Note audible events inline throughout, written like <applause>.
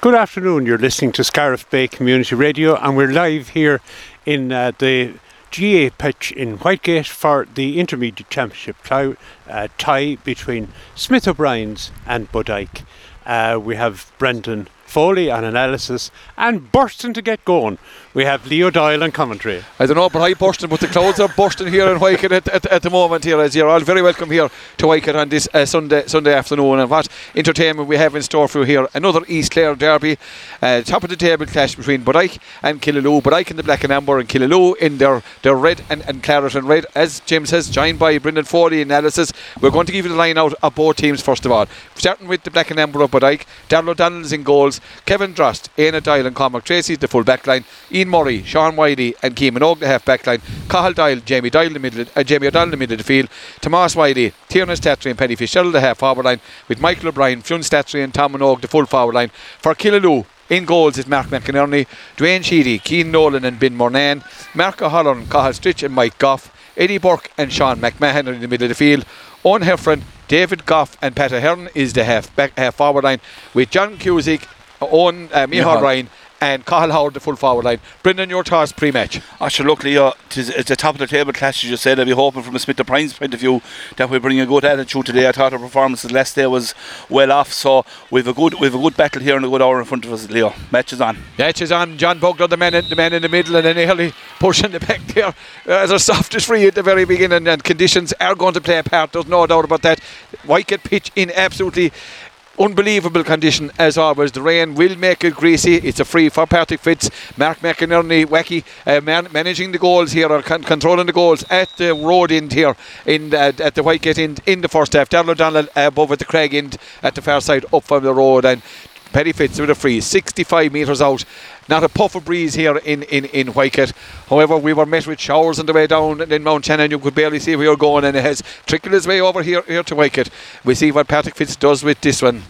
Good afternoon. You're listening to Scariff Bay Community Radio, and we're live here in uh, the GA pitch in Whitegate for the Intermediate Championship tie, uh, tie between Smith O'Brien's and Bodyke. Uh, we have Brendan Foley on analysis, and bursting to get going. We have Leo Doyle on commentary. I don't know about how bursting, but the clouds are bursting here in Whitegate at, at, at, the moment here, as you're all very welcome here to Whitegate on this uh, Sunday Sunday afternoon. And what entertainment we have in store for you here. Another East Clare derby, uh, top of the table clash between Bodyke and Killaloe. Bodyke in the black and amber, and Killaloe in their, their red and, and claret and red. As Jim says, joined by Brendan Foley analysis. We're going to give you the line out of both teams first of all. Starting with the black and amber of Bodyke, Darrell O'Donnell's in goals. Kevin Drost, Aina Doyle and Cormac Tracy's the full back line. Ian Murray, Sean Wiley and Keeman Og the half back line. Cahill Doyle, Jamie Doyle the middle, uh, Jamie O'Donnell in the middle of the field. Tomas Wiley, Tiernan Slattery and Penny Fitzgerald the half forward line with Michael O'Brien, Fionn Slattery and Tom Minogue the full forward line. For Killaloe, in goals is Mark McInerney, Dwayne Sheedy, Keen Nolan and Ben Murnane, Mark O'Halloran, Cahill Stritch and Mike Goff, Eddie Burke and Sean McMahon are in the middle of the field. Owen Heffron, David Goff and Pat Ahern is the half back half forward line with John Cusick Owen uh, Mihal Ryan and Cahill Howard the full forward line. Brendan, your thoughts pre-match? I should look, Leo. It's, it's the top of the table clash, as you said. I'd be hoping from a Smith O'Brien's point of view that we bring a good attitude today. I thought our performance last day was well off, so we've a good we've a good battle here and a good hour in front of us, Leo. Match is on. Match is on. John Bugler, the man in the man in the middle, and then nearly pushing the back there uh, as a softest free at the very beginning. And conditions are going to play a part. There's no doubt about that. White Whitegate pitch in absolutely unbelievable condition as always. The rain will make it greasy. It's a free for Patrick Fitz. Mark McInerney, Wacky, uh, man, managing the goals here or con- controlling the goals at the road end here in uh, at the Whitegate end in the first half. Darrell O'Donnell uh, above at the Craig end at the far side up from the road and Paddy Fitz with a free, 65 metres out. Not a puff of breeze here in, in, in Whitegate. However, we were met with showers on the way down in Mount Shannon. You could barely see where you're going, and it has trickled its way over here, here to Whitegate. We see what Patrick Fitz does with this one.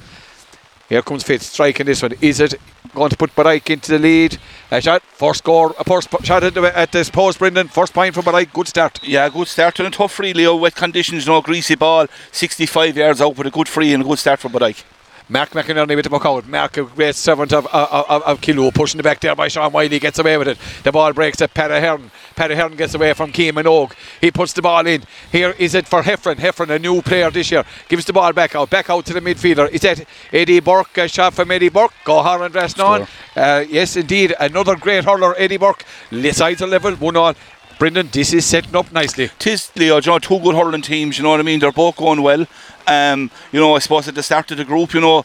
Here comes Fitz striking this one. Is it going to put Bodyke into the lead? A shot, first score, a first shot at, the, at this post, Brendan. First point for Bodyke. Good start. Yeah, good start and a tough free, Leo. Oh, wet conditions, no greasy ball. 65 yards out, but a good free and a good start for Bodyke. Mark McInerney with the puck out. Mark, a great servant of, of, of, of Killaloe, pushing the back there by Sean Wiley, gets away with it. The ball breaks to Pat Ahern. Pat Ahern gets away from Keem Minogue. He puts the ball in. Here is it for Heffron. Heffron, a new player this year, gives the ball back out, back out to the midfielder. Is that Eddie Burke? A shot from Eddie Burke. Go Haran Dressnon. Uh, yes, indeed, another great hurler, Eddie Burke. Sides are level, one all. Brendan, this is setting up nicely. Tis Leo, you know, two good hurling teams, you know what I mean? They're both going well. Um, you know, I suppose at the start of the group, you know,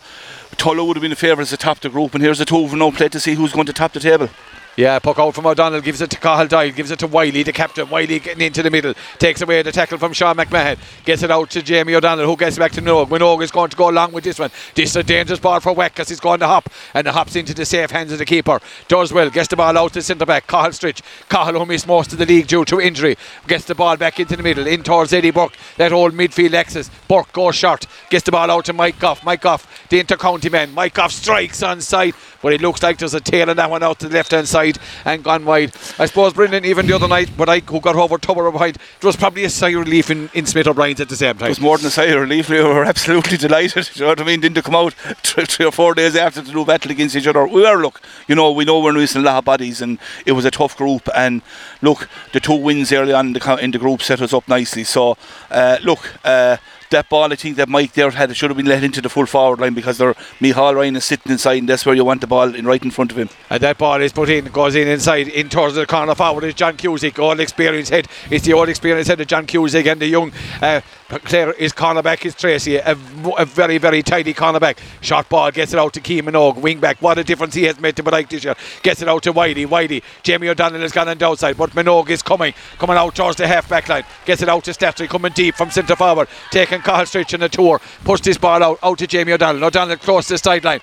Tulla would have been the favourites to top the group, and here's the two of them now play to see who's going to top the table. Yeah, puck out from O'Donnell, gives it to Cahill Doyle, gives it to Wiley, the captain. Wiley getting into the middle, takes away the tackle from Sean McMahon, gets it out to Jamie O'Donnell, who gets back to Minogue. Minogue is going to go along with this one. This is a dangerous ball for Weck he's going to hop, and the hops into the safe hands of the keeper. Does well, gets the ball out to centre back, Cahill Stritch. Cahill, who missed most of the league due to injury, gets the ball back into the middle, in towards Eddie Burke, that old midfield axis. Burke goes short, gets the ball out to Mike Goff. Mike Goff, the inter county man. Mike Goff strikes on side, but it looks like there's a tail on that one out to the left hand side and gone wide. I suppose Brendan, even the other night, but I who got over Tubber behind, there was probably a sigh of relief in, in Smith O'Brien's at the same time. It was more than a sigh of relief. <laughs> We were absolutely delighted. You know what I mean? Didn't come out <laughs> three, three or four days after to do battle against each other. We were, look, you know, we know we're losing a lot of bodies and it was a tough group. And look, the two wins early on in the, in the group set us up nicely. So, uh, look, uh, that ball I think that Mike there had should have been let into the full forward line because there Michal Ryan is sitting inside and that's where you want the ball in right in front of him. And that ball is put in, goes in inside, in towards the corner forward is John Cusick, all experienced head. It's the old experienced head of John Cusick and the young uh, Claire is cornerback is Tracy, a, a, very, very tidy cornerback. Shot ball, gets it out to Key Minogue, wing back. What a difference he has made to Bodyke this year. Gets it out to Whitey, Whitey. Jamie O'Donnell has gone on the outside, but Minogue is coming, coming out towards the half back line. Gets it out to Slattery, coming deep from centre forward, taking Carl Stritch in the tour. Push this ball out, out to Jamie O'Donnell. O'Donnell close the sideline.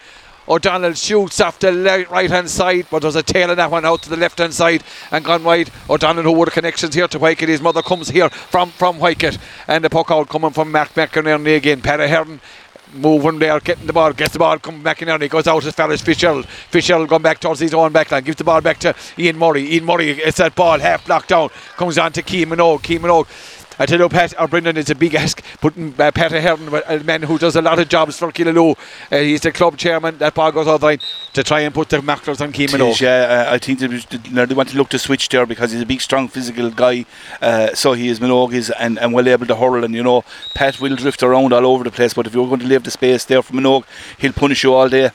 O'Donnell shoots off the right hand side, but there's a tail on that one out to the left hand side and gone wide. O'Donnell, who have connections here to Whitegate, his mother comes here from, from Whitegate, and the puck out coming from Mark McInerney again. Paddy Hearn moving there, getting the ball, gets the ball, coming back in there, he goes out as far as Fitzgerald. Fitzgerald going back towards his own backline, gives the ball back to Ian Murray. Ian Murray gets that ball half blocked down, comes on to. Key Minogue I tell you, Pat or Brendan, it's a big ask putting uh, Pat Ahern, a man who does a lot of jobs for Killaloe. Uh, he's the club chairman. That ball goes the line to try and put the macros on Keeman Yeah, uh, I think they, they want to look to switch there because he's a big, strong, physical guy. Uh, so he is Minogue is and, and well able to hurl. And you know, Pat will drift around all over the place. But if you're going to leave the space there for Minogue, he'll punish you all day.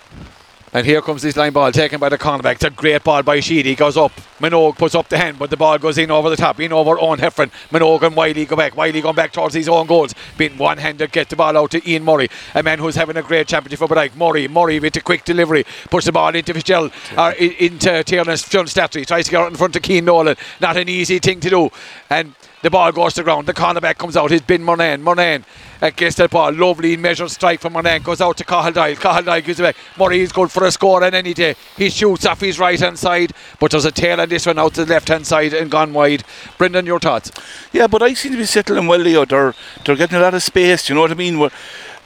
And here comes this line ball taken by the cornerback. It's a great ball by Sheedy. He goes up. Minogue puts up the hand, but the ball goes in over the top, in over Owen Heffron. Minogue and Wiley go back. Wiley going back towards his own goals. Being one handed, get the ball out to Ian Murray, a man who's having a great championship for Bodyke. Murray, Murray with a quick delivery, puts the ball into Fitzgerald, or uh, in, into Tiernan John Slattery. Tries to get out in front of Keane Nolan. Not an easy thing to do. And the ball goes to the ground. The cornerback comes out. It's Ben Murnane. Murnane uh, gets the ball. Lovely measured strike from Murnane. Goes out to. Cahill Doyle gives it back. Murray is good for a score on any day. He shoots off his right hand side, but there's a tail on this one out to the left hand side and gone wide. Brendan, your thoughts? Yeah, but I seem to be settling well, Leo. They're, they're getting a lot of space, you know what I mean? We're,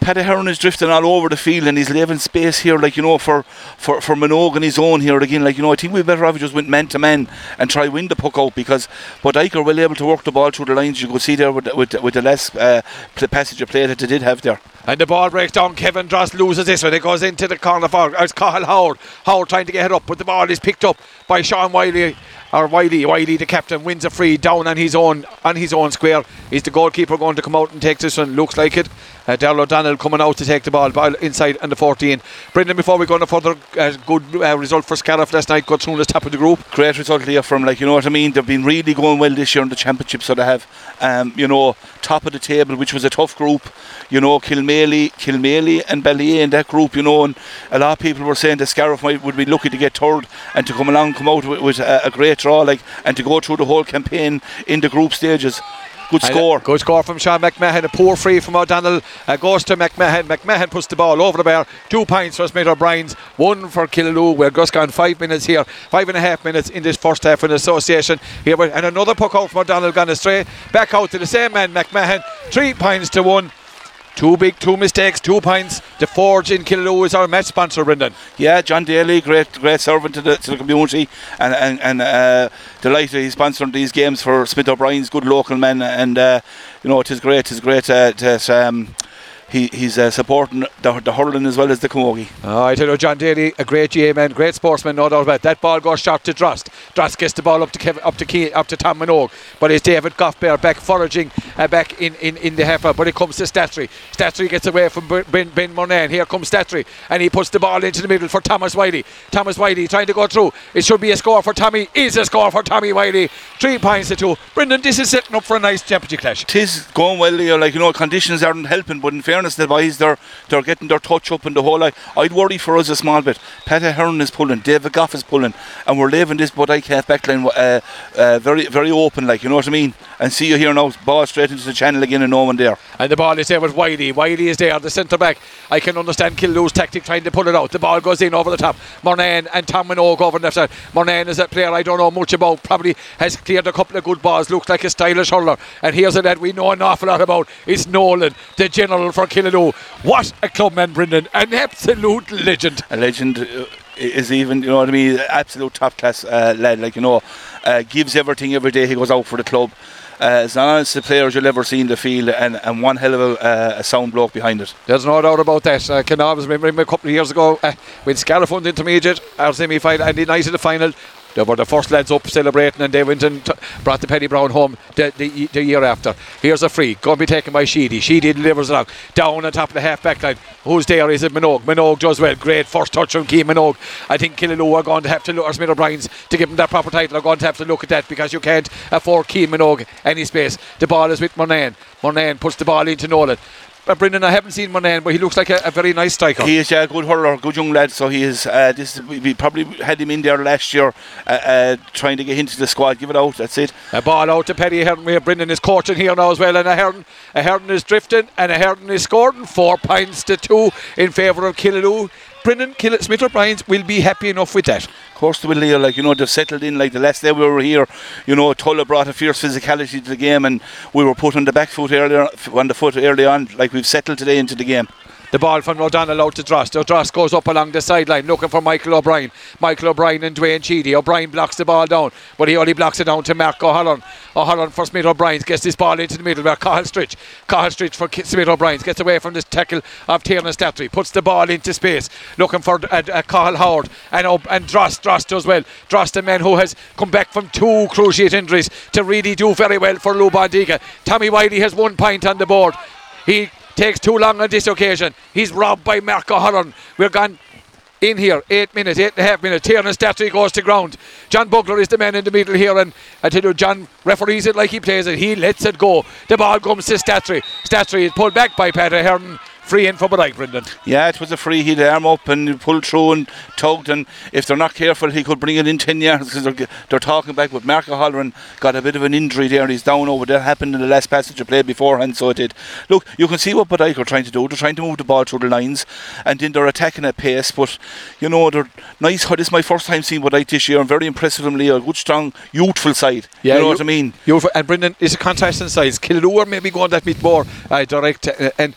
Paddy Heron is drifting all over the field and he's leaving space here, like, you know, for, for, for Minogue his own here again. Like, you know, I think we better have just went man to man and try win the puck out because but Ike are well able to work the ball through the lines. You could see there with, with, with the less uh, passage of play that they did have there. And the ball breaks down. Kevin Dross loses this one. It goes into the corner for it's Cahill Howard. Howard trying to get it up, but the ball is picked up by Sean Wiley. Or Wiley, Wiley, the captain, wins a free down on his own on his own square. Is the goalkeeper going to come out and take this one? Looks like it. Uh, Darrell O'Donnell coming out to take the ball, ball inside on the 14. Brendan, before we go on a further uh, good uh, result for Scariff last night, got through the top of the group. Great result here from, like, you know what I mean? They've been really going well this year in the championship, so they have, um, you know, top of the table, which was a tough group. You know, Kilmaley, Kilmaley and Ballyea in that group, you know, and a lot of people were saying that Scariff might, would be lucky to get third and to come along, come out with, with a, a great draw, like, and to go through the whole campaign in the group stages. Good score. Good score from Sean McMahon. A poor free from O'Donnell. Uh, goes to McMahon. McMahon puts the ball over the bar. Two points for Smith O'Brien's. One for Killaloe. We're just gone five minutes here. Five and a half minutes in this first half in association. Here and another puck out from O'Donnell gone astray. Back out to the same man, McMahon. Three points to one. Two big, two mistakes, two points. The Forge in Killaloe is our match sponsor, Brendan. Yeah, John Daly, great great servant to the, to the community, and and, and uh, delighted he's sponsoring these games for Smith O'Brien's good local men, and uh, you know it is great, it is great uh, that um, he he's uh, supporting the, the hurling as well as the camogie. Oh, I tell you, John Daly, a great GA man, great sportsman, no doubt about it. That ball goes shot to Drost. Drost gets the ball up to Kevin, up to Key, up to Tom Minogue, but it's David Goffbear back foraging uh, back in, in, in the heifer. But it comes to Slattery. Slattery gets away from Ben, ben, Murnane. Here comes Slattery, and he puts the ball into the middle for Thomas Wiley. Thomas Wiley trying to go through. It should be a score for Tommy. Is a score for Tommy Wiley. Three points to two. Brendan, this is setting up for a nice championship clash. Tis going well. Like you know, conditions aren't helping, but in fairness, the boys they're they're getting their touch up and the whole. Like, I'd worry for us a small bit. Pat Hearn is pulling, David Goff is pulling, and we're leaving this but I can't backline uh, uh, very very open. Like you know what I mean. And see you here now, ball straight into the channel again, and no one there. And the ball is there with Wiley. Wiley is there, the centre back. I can understand Killaloe's tactic trying to pull it out. The ball goes in over the top. Murnane and Tom Minogue over the left side. Is a player I don't know much about. Probably has cleared a couple of good balls. Looks like a stylish hurler. And here's a lad we know an awful lot about. It's Nolan, the general for Killaloe. What a clubman, Brendan. An absolute legend. a legend uh, is even, you know what I mean, absolute top class uh, lad, like, you know, uh, gives everything every day he goes out for the club. Uh, as honest a player as you'll ever see in the field, and, and one hell of a, uh, a sound bloke behind it. There's no doubt about that. I can always remember him a couple of years ago uh, with Scalafund Intermediate, our semi final, and the of the final. They were the first lads up celebrating, and they went and t- brought the Penny Brown home the, the, the year after. Here's a free, going to be taken by Sheedy. Sheedy delivers it out down on top of the half back line. Who's there? Is it Minogue? Minogue does well. Great first touch from Key Minogue. I think Killaloe are going to have to look, or Smith O'Brien's, to give him that proper title, are going to have to look at that because you can't afford Key Minogue any space. The ball is with Murnane. Murnane puts the ball into Nolan. Uh, Brendan, I haven't seen Murnane, but he looks like a, a very nice striker. He is yeah, a good hurler, good young lad. So he is. Uh, this we, we probably had him in there last year, uh, uh, trying to get into the squad. Give it out. That's it. A ball out to Petty. We have Brendan is coaching here now as well, and Ahern, Ahern is drifting, and Ahern is scoring four points to two in favour of Killaloe. Brendan Kill- Smith O'Brien's will be happy enough with that. Of course, they will Leo. Like you know, they've settled in. Like the last day we were here, you know, Tulla brought a fierce physicality to the game, and we were put on the back foot earlier, on the foot early on. Like we've settled today into the game. The ball from O'Donnell out to Drost. Drost goes up along the sideline looking for Michael O'Brien. Michael O'Brien and Dwayne Sheedy. O'Brien blocks the ball down, but he only blocks it down to Mark O'Halloran. O'Halloran for Smith O'Brien gets this ball into the middle where Cahill Stritch. Cahill Stritch for Smith O'Brien gets away from this tackle of Tiernan Slattery. Puts the ball into space looking for uh, uh, Howard and, uh, and Drost. Drost does well. Drost, a man who has come back from two cruciate injuries to really do very well for Lou Bondiga. Tommy Wiley has one point on the board. He takes too long on this occasion. He's robbed by Mark O'Halloran. We're gone in here, eight minutes, eight and a half minutes. Here and Slattery goes to ground. John Bugler is the man in the middle here, and I tell you, John referees it like he plays it. He lets it go. The ball comes to Slattery. Slattery is pulled back by Paddy Hearn free in for Blythe, Brendan. Yeah, it was a free. He'd arm up and pulled through and tugged, and if they're not careful, he could bring it in 10 yards because they're, they're talking back. But Mark O'Halloran got a bit of an injury there. He's down over. That happened in the last passage of play beforehand, so it did. Look, you can see what Bodyke are trying to do. They're trying to move the ball through the lines, and then they're attacking at pace. But, you know, they're nice. This is my first time seeing Bodyke this year. I'm very impressed with them, A good, strong, youthful side. Yeah, you know you, what I mean? Youthful, and Brendan, is a contrast in size. Killaloe maybe going that bit more uh, direct, uh, and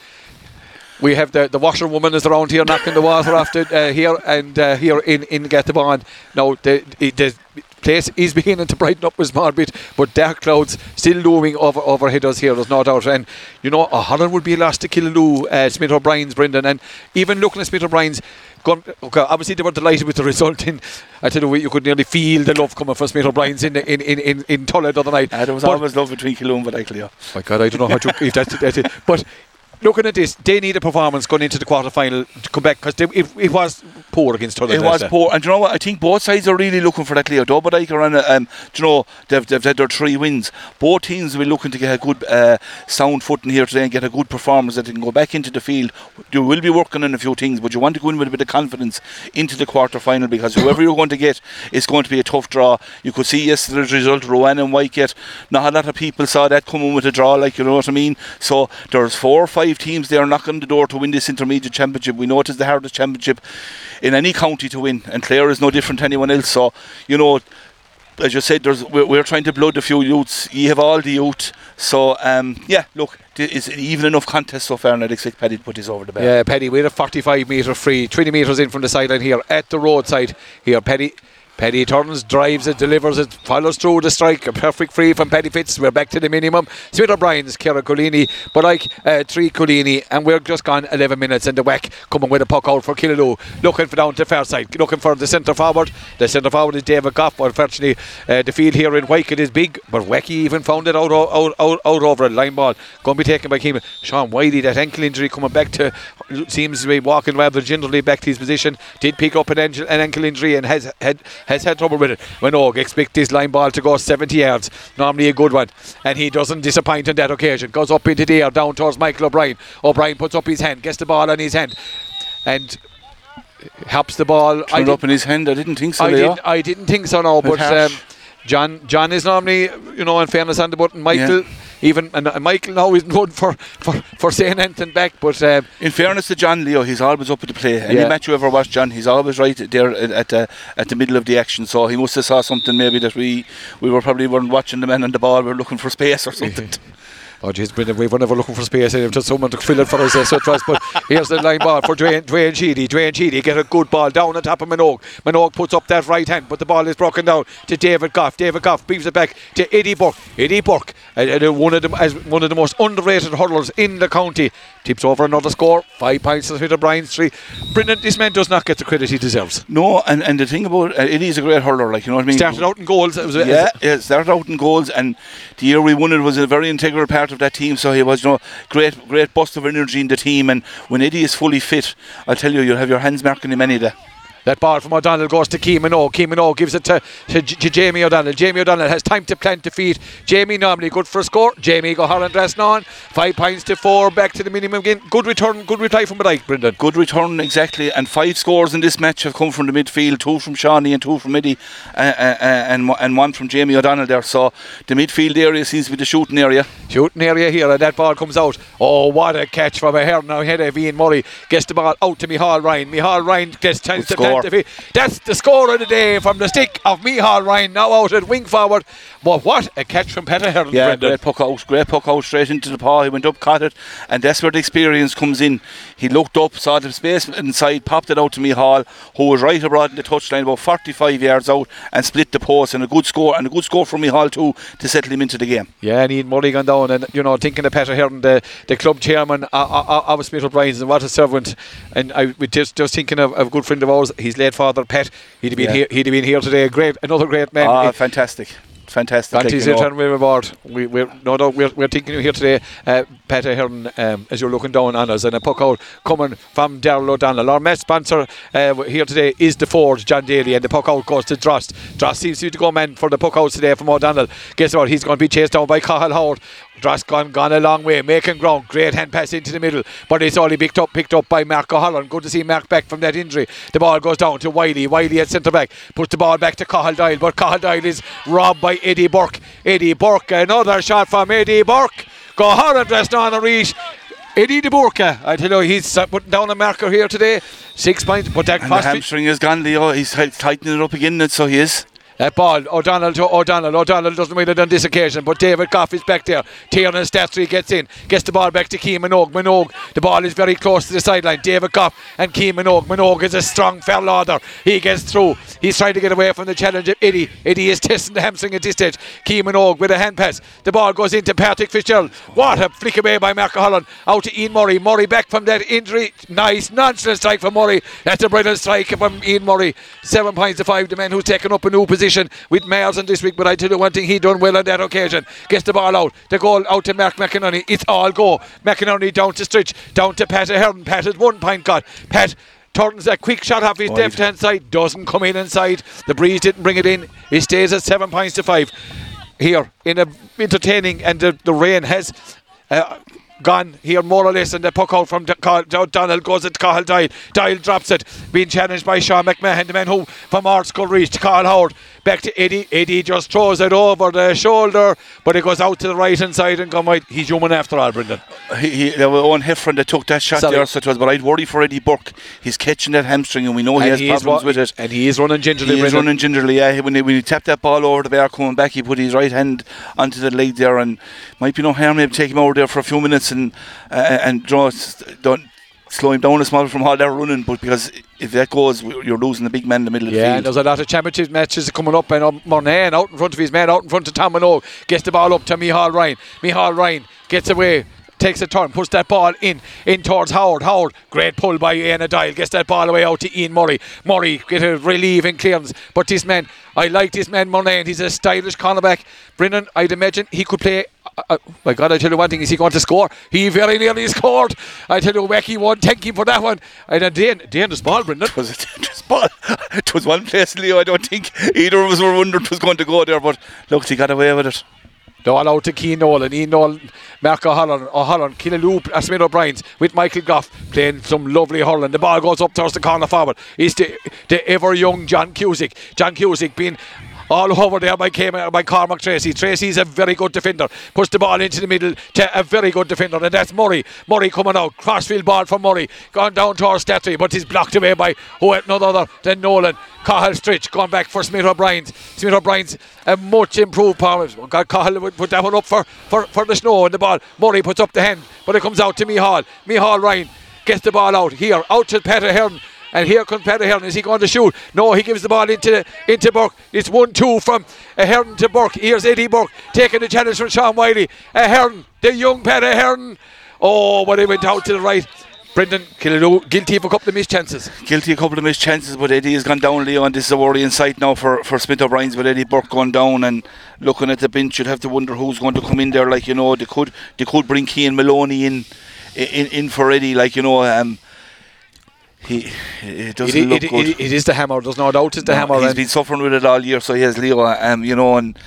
we have the, the washerwoman is around here knocking the water off the, uh, here and uh, here in, in Bond. Now, the, the place is beginning to brighten up with small bit, but dark clouds still looming over overhead us here, there's no doubt. And, you know, a Holland would be lost to Killaloe, uh, Smith O'Brien's, Brendan. And even looking at Smith O'Brien's, Gone, okay, obviously they were delighted with the result. In I tell you, you could nearly feel the love coming from Smith O'Brien's in in in in, in Tulla the other night. Uh, there was but, always love between Killaloe and actually. My God, I don't know how to if that's, that's it. But looking at this, they need a performance going into the quarter final to come back because it, it, was poor against Tulla. It was poor, and you know what? I think both sides are really looking for that Leo Dobodiker and um, you know they've, they've had their three wins. Both teams will be looking to get a good uh, sound footing here today and get a good performance that they can go back into the field. You will be working on a few things, but you want to go in with a bit of confidence into the quarter final because whoever you're going to get is going to be a tough draw. You could see yesterday's result, Rowan and Whitegate. Not a lot of people saw that coming with a draw, like you know what I mean. So there's four or five five teams there knocking the door to win this intermediate championship. We know it is the hardest championship in any county to win, and Clare is no different to anyone else. So, you know, as you said, we're, we're, trying to blood a few youths. You have all the youth. So, um, yeah, look, it's even enough contest so far, and I'd expect Paddy to put this over the bar. Yeah, Paddy, we're a 45 metre free, 20 metres in from the sideline here at the roadside here. Paddy Petty turns, drives it, delivers it, follows through the strike. A perfect free from Petty Fitz. We're back to the minimum. Smith O'Brien's Kira Colini, but like uh, three Colini, and we're just gone 11 minutes in the whack, coming with a puck out for Killaloe. Looking for down to far side, looking for the centre forward. The centre forward is David Goff. Unfortunately, uh, the field here in Whitegate is big, but Wecky even found it out, out, out, out over a line ball. Going to be taken by Keeman. Sean Wiley, that ankle injury coming back to, seems to be walking rather gingerly back to his position. Did pick up an, an ankle injury and has had has had trouble with it. When Og expect this line ball to go 70 yards, normally a good one, and he doesn't disappoint on that occasion. Goes up into the air, down towards Michael O'Brien. O'Brien puts up his hand, gets the ball on his hand, and helps the ball. Turned up in his hand. I didn't think so. I, didn't, I didn't think so. No, but um, John John is normally, you know, in fairness on the button. Michael. Yeah even and, uh, Michael now isn't good for, for, for saying anything back. But um, in fairness to John Leo, he's always up at the play. Any yeah. match you ever watch, John, he's always right there at the at the middle of the action. So he must have saw something maybe that we we were probably weren't watching the men on the ball. We are looking for space or something. <laughs> Oh, jeez, Brendan, we were never looking for space in him, just someone to fill it for us, so it was. But here's the line ball for Dwayne, Dwayne Sheedy. Dwayne Sheedy get a good ball down on top of Minogue. Minogue puts up that right hand, but the ball is broken down to David Goff. David Goff beeps it back to Eddie Burke. Eddie Burke, uh, uh, one of the as one of the most underrated hurlers in the county, tips over another score. Five points to Smith O'Brien's three. Brendan, this man does not get the credit he deserves. No, and, and the thing about uh, Eddie's a great hurler, like you know what I mean. Started out in goals. It was yeah, yeah, started out in goals, and the year we won it was a very integral part of that team. So he was you know great great burst of energy in the team. And when Eddie is fully fit, I tell you, you'll have your hands marking him any day. That ball from O'Donnell goes to Keeman O. Keeman O gives it to, to, to, Jamie O'Donnell. Jamie O'Donnell has time to plant the feet. Jamie normally good for a score. Jamie go Holland dressed on. Five points to four, back to the minimum again. Good return, good reply from Blythe, Brendan. Good return, exactly. And five scores in this match have come from the midfield two from Shawnee and two from Eddie, uh, uh, uh, and, and one from Jamie O'Donnell there. So the midfield area seems to be the shooting area. Shooting area here, and that ball comes out. Oh, what a catch from a hair now head of Ian Murray. Gets the ball out to Mihal Ryan. Mihal Ryan gets chance to defeat. That's the score of the day from the stick of Mihal Ryan, now out at wing forward. But what a catch from Peter Hearn, Yeah, Brendan. great puck out, great puck out straight into the paw. He went up, caught it, and that's where the experience comes in. He looked up, saw the space inside, popped it out to Mihal, who was right abroad in the touchline, about 45 yards out, and split the post. And a good score, and a good score from me Hall too to settle him into the game. Yeah, and Ian Murray gone down, and you know, thinking of Peter Hearn, the, the club chairman uh, uh, of Smith O'Brien's, and what a servant. And I we just just thinking of, of a good friend of ours, his late father Pet. He'd have been Yeah. here. He'd have been here today. Great, another great man. Ah, He- fantastic, fantastic. like, Fantasy you know. with. We, we're no doubt we're, we're thinking here today, uh, Peter Hearn, um, as you're looking down on us, and a puck out coming from Daryl O'Donnell. Our match sponsor uh, here today is the Forge John Daly, and the puck out goes to Drost. Drost seems to go man for the puck outs today from O'Donnell. Guess what? He's going to be chased down by Cahill Howard. Drost gone gone a long way, making ground. Great hand pass into the middle, but it's only picked up picked up by Mark O'Halloran. Good to see Mark back from that injury. The ball goes down to Wiley. Wiley at centre back puts the ball back to Cahill Doyle, but Cahill Doyle is robbed by Eddie Burke. Eddie Burke, another shot from Eddie Burke. Go hard dressed on the reach. Eddie de Burka, I tell you, he's uh, putting down a marker here today. Six points, but that And the hamstring is gone, Leo. He's tight- tightening it up again, and so he is. That ball, O'Donnell to O'Donnell. O'Donnell doesn't win it on this occasion, but David Goff is back there. Tiernan Slattery gets in, gets the ball back to Key Minogue. Minogue, the ball is very close to the sideline. David Goff and Key Minogue. Minogue is a strong fell order. He gets through. He's trying to get away from the challenge of Eddie. Eddie is testing the hamstring at this stage. Key Minogue with a hand pass. The ball goes into Patrick Fitzgerald. What a flick away by Mark Holland. Out to Ian Murray. Murray back from that injury. Nice nonchalant strike from Murray. That's a brilliant strike from Ian Murray. Seven points to five. The man who's taken up a new position with Mayers in this week. But I tell you one thing, he done well on that occasion. Gets the ball out. The goal out to Mark McInerney. It's all go. McInerney down to stretch, Down to Pat Ahern. Pat has one point got. Pat turns a quick shot off his Wide. left hand side. Doesn't come in inside. The breeze didn't bring it in. He stays at seven points to five. Here in a entertaining and the, the rain has uh, gone here more or less and the puck out from Donald goes at Carl Doyle. Doyle drops it, being challenged by Sean McMahon, the man who from Arts could reach to Carl Howard. Back to Eddie. Eddie just throws it over the shoulder, but it goes out to the right hand side and come right. He's human after all, Brendan. He, he, there was Owen Heffron that took that shot Sorry. there, so it was, but I'd worry for Eddie Burke. He's catching that hamstring, and we know he And has he problems with it. And he is running gingerly, He is Brendan. running gingerly. Yeah, when he, when he tapped that ball over the bar coming back, he put his right hand onto the leg there, and might be no harm maybe take him over there for a few minutes and uh, and draw don't slow him down a small from all that running. But because if that goes, you're losing the big man in the middle of the field. Yeah, and there's a lot of championship matches coming up, and um, Murnane out in front of his man, out in front of Tom Minogue, gets the ball up to Mihal Ryan. Mihal Ryan gets away. Takes a turn, puts that ball in, in towards Howard. Howard, great pull by Ian Doyle, gets that ball away out to Ian Murray. Murray get a relieving clearance, but this man, I like this man Murnane. He's a stylish cornerback. Brendan, I'd imagine he could play. My God, I tell you one thing: is he going to score? He very nearly scored. I tell you, Wacky won. Thank him for that one. And then Dan, dangerous ball, Brendan. It was a dangerous ball. it was one place, Leo. I don't think either of us were wondering it was going to go there, but look, he got away with it. The all out to Keane Nolan, Ian Nolan, Mark O'Halloran, O'Halloran, Killaloe, Smith O'Brien's with Michael Goff playing some lovely hurling. The ball goes up towards the corner forward. It's the, the ever young John Cusick. John Cusick being all over there by, Cam- by Cormac Tracy. Tracy's a very good defender. Puts the ball into the middle to a very good defender, and that's Murray. Murray coming out. Crossfield ball for Murray. Gone down towards Slattery, but he's blocked away by who none other than Nolan. Cahill Stritch gone back for Smith O'Brien. Smith O'Brien's a much improved power. God, Cahill would put that one up for, for, for the snow and the ball. Murray puts up the hand, but it comes out to Mihal. Mihal Ryan gets the ball out here, out to Peter Hearn. And here comes Peter Hearn. Is he going to shoot? No, he gives the ball into into Burke. It's 1 2 from uh, Hearn to Burke. Here's Eddie Burke taking the challenge from Sean Wiley. Uh, Hearn, the young Peter Hearn. Oh, but he went out to the right. Brendan Killaloe, guilty of a couple of missed chances. Guilty a couple of missed chances, but Eddie has gone down, Leo, and this is a worrying sight now for, for Smith O'Brien's with Eddie Burke going down and looking at the bench, you'd have to wonder who's going to come in there. Like, you know, they could they could bring Keane Maloney in in, in for Eddie, like, you know, um, he it doesn't it, look it, good. it- it is the hammer. There's no doubt it's the No, hammer. He's been suffering with it all year, so he has Leo, um, you know, and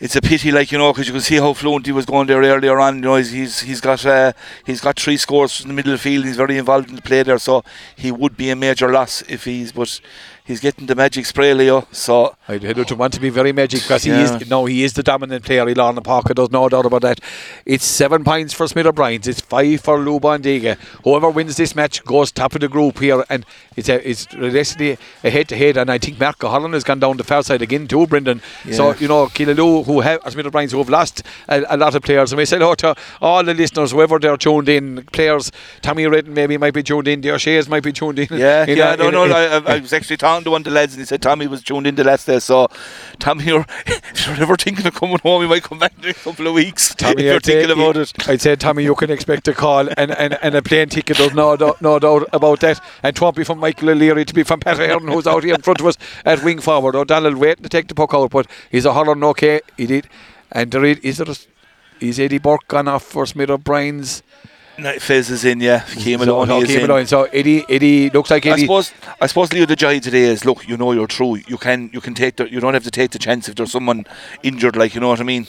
it's a pity, like you know, because you can see how fluent he was going there earlier on. You know, he's he's, he's got uh, he's got three scores in the middle of the field. He's very involved in the play there, so he would be a major loss if he's. But he's getting the magic spray, Leo. So I don't want to be very magic because Yeah. he is no, he is the dominant player. He'll on the pocket, there's no doubt about that. It's seven points for Smith O'Brien's, it's five for Lou Bondiga. Whoever wins this match goes top of the group here, and it's a, it's basically a head to head. And I think Marco Holland has gone down the far side again too, Brendan. So you know, Killaloe, who have Smith O'Brien's, who have lost a, a lot of players, and we say hello to all the listeners, whoever they're tuned in, players. Tommy Redden maybe might be tuned in, the O'Shea's might be tuned in. Yeah, <laughs> in yeah, a- no, in- no, in- I, I- I was actually talking to one of the lads, and he said Tommy was tuned in the last day. So, Tommy, you're, <laughs> if you're ever thinking of coming home, you might come back in a couple of weeks. <laughs> Tommy, if you're I'd say- thinking about it. I'd say, Tommy, you can expect a call and, and, and a plane ticket. There's no, doubt- no doubt about that. And it won't be from Michael O'Leary to be from Pat Hearn, who's out here in front of us at wing forward. O'Donnell waiting to take the puck out, but he's a hollering okay. He did. And there is, is there a, is Eddie Burke gone off for Smith O'Brien's? No, Fez is in, yeah. Keane So, no, is in. So Eddie, Eddie looks like I Eddie. suppose, I suppose Leo the joy today is look, you know you're true. You can, you can take the, you don't have to take the chance if there's someone injured, like you know what I mean.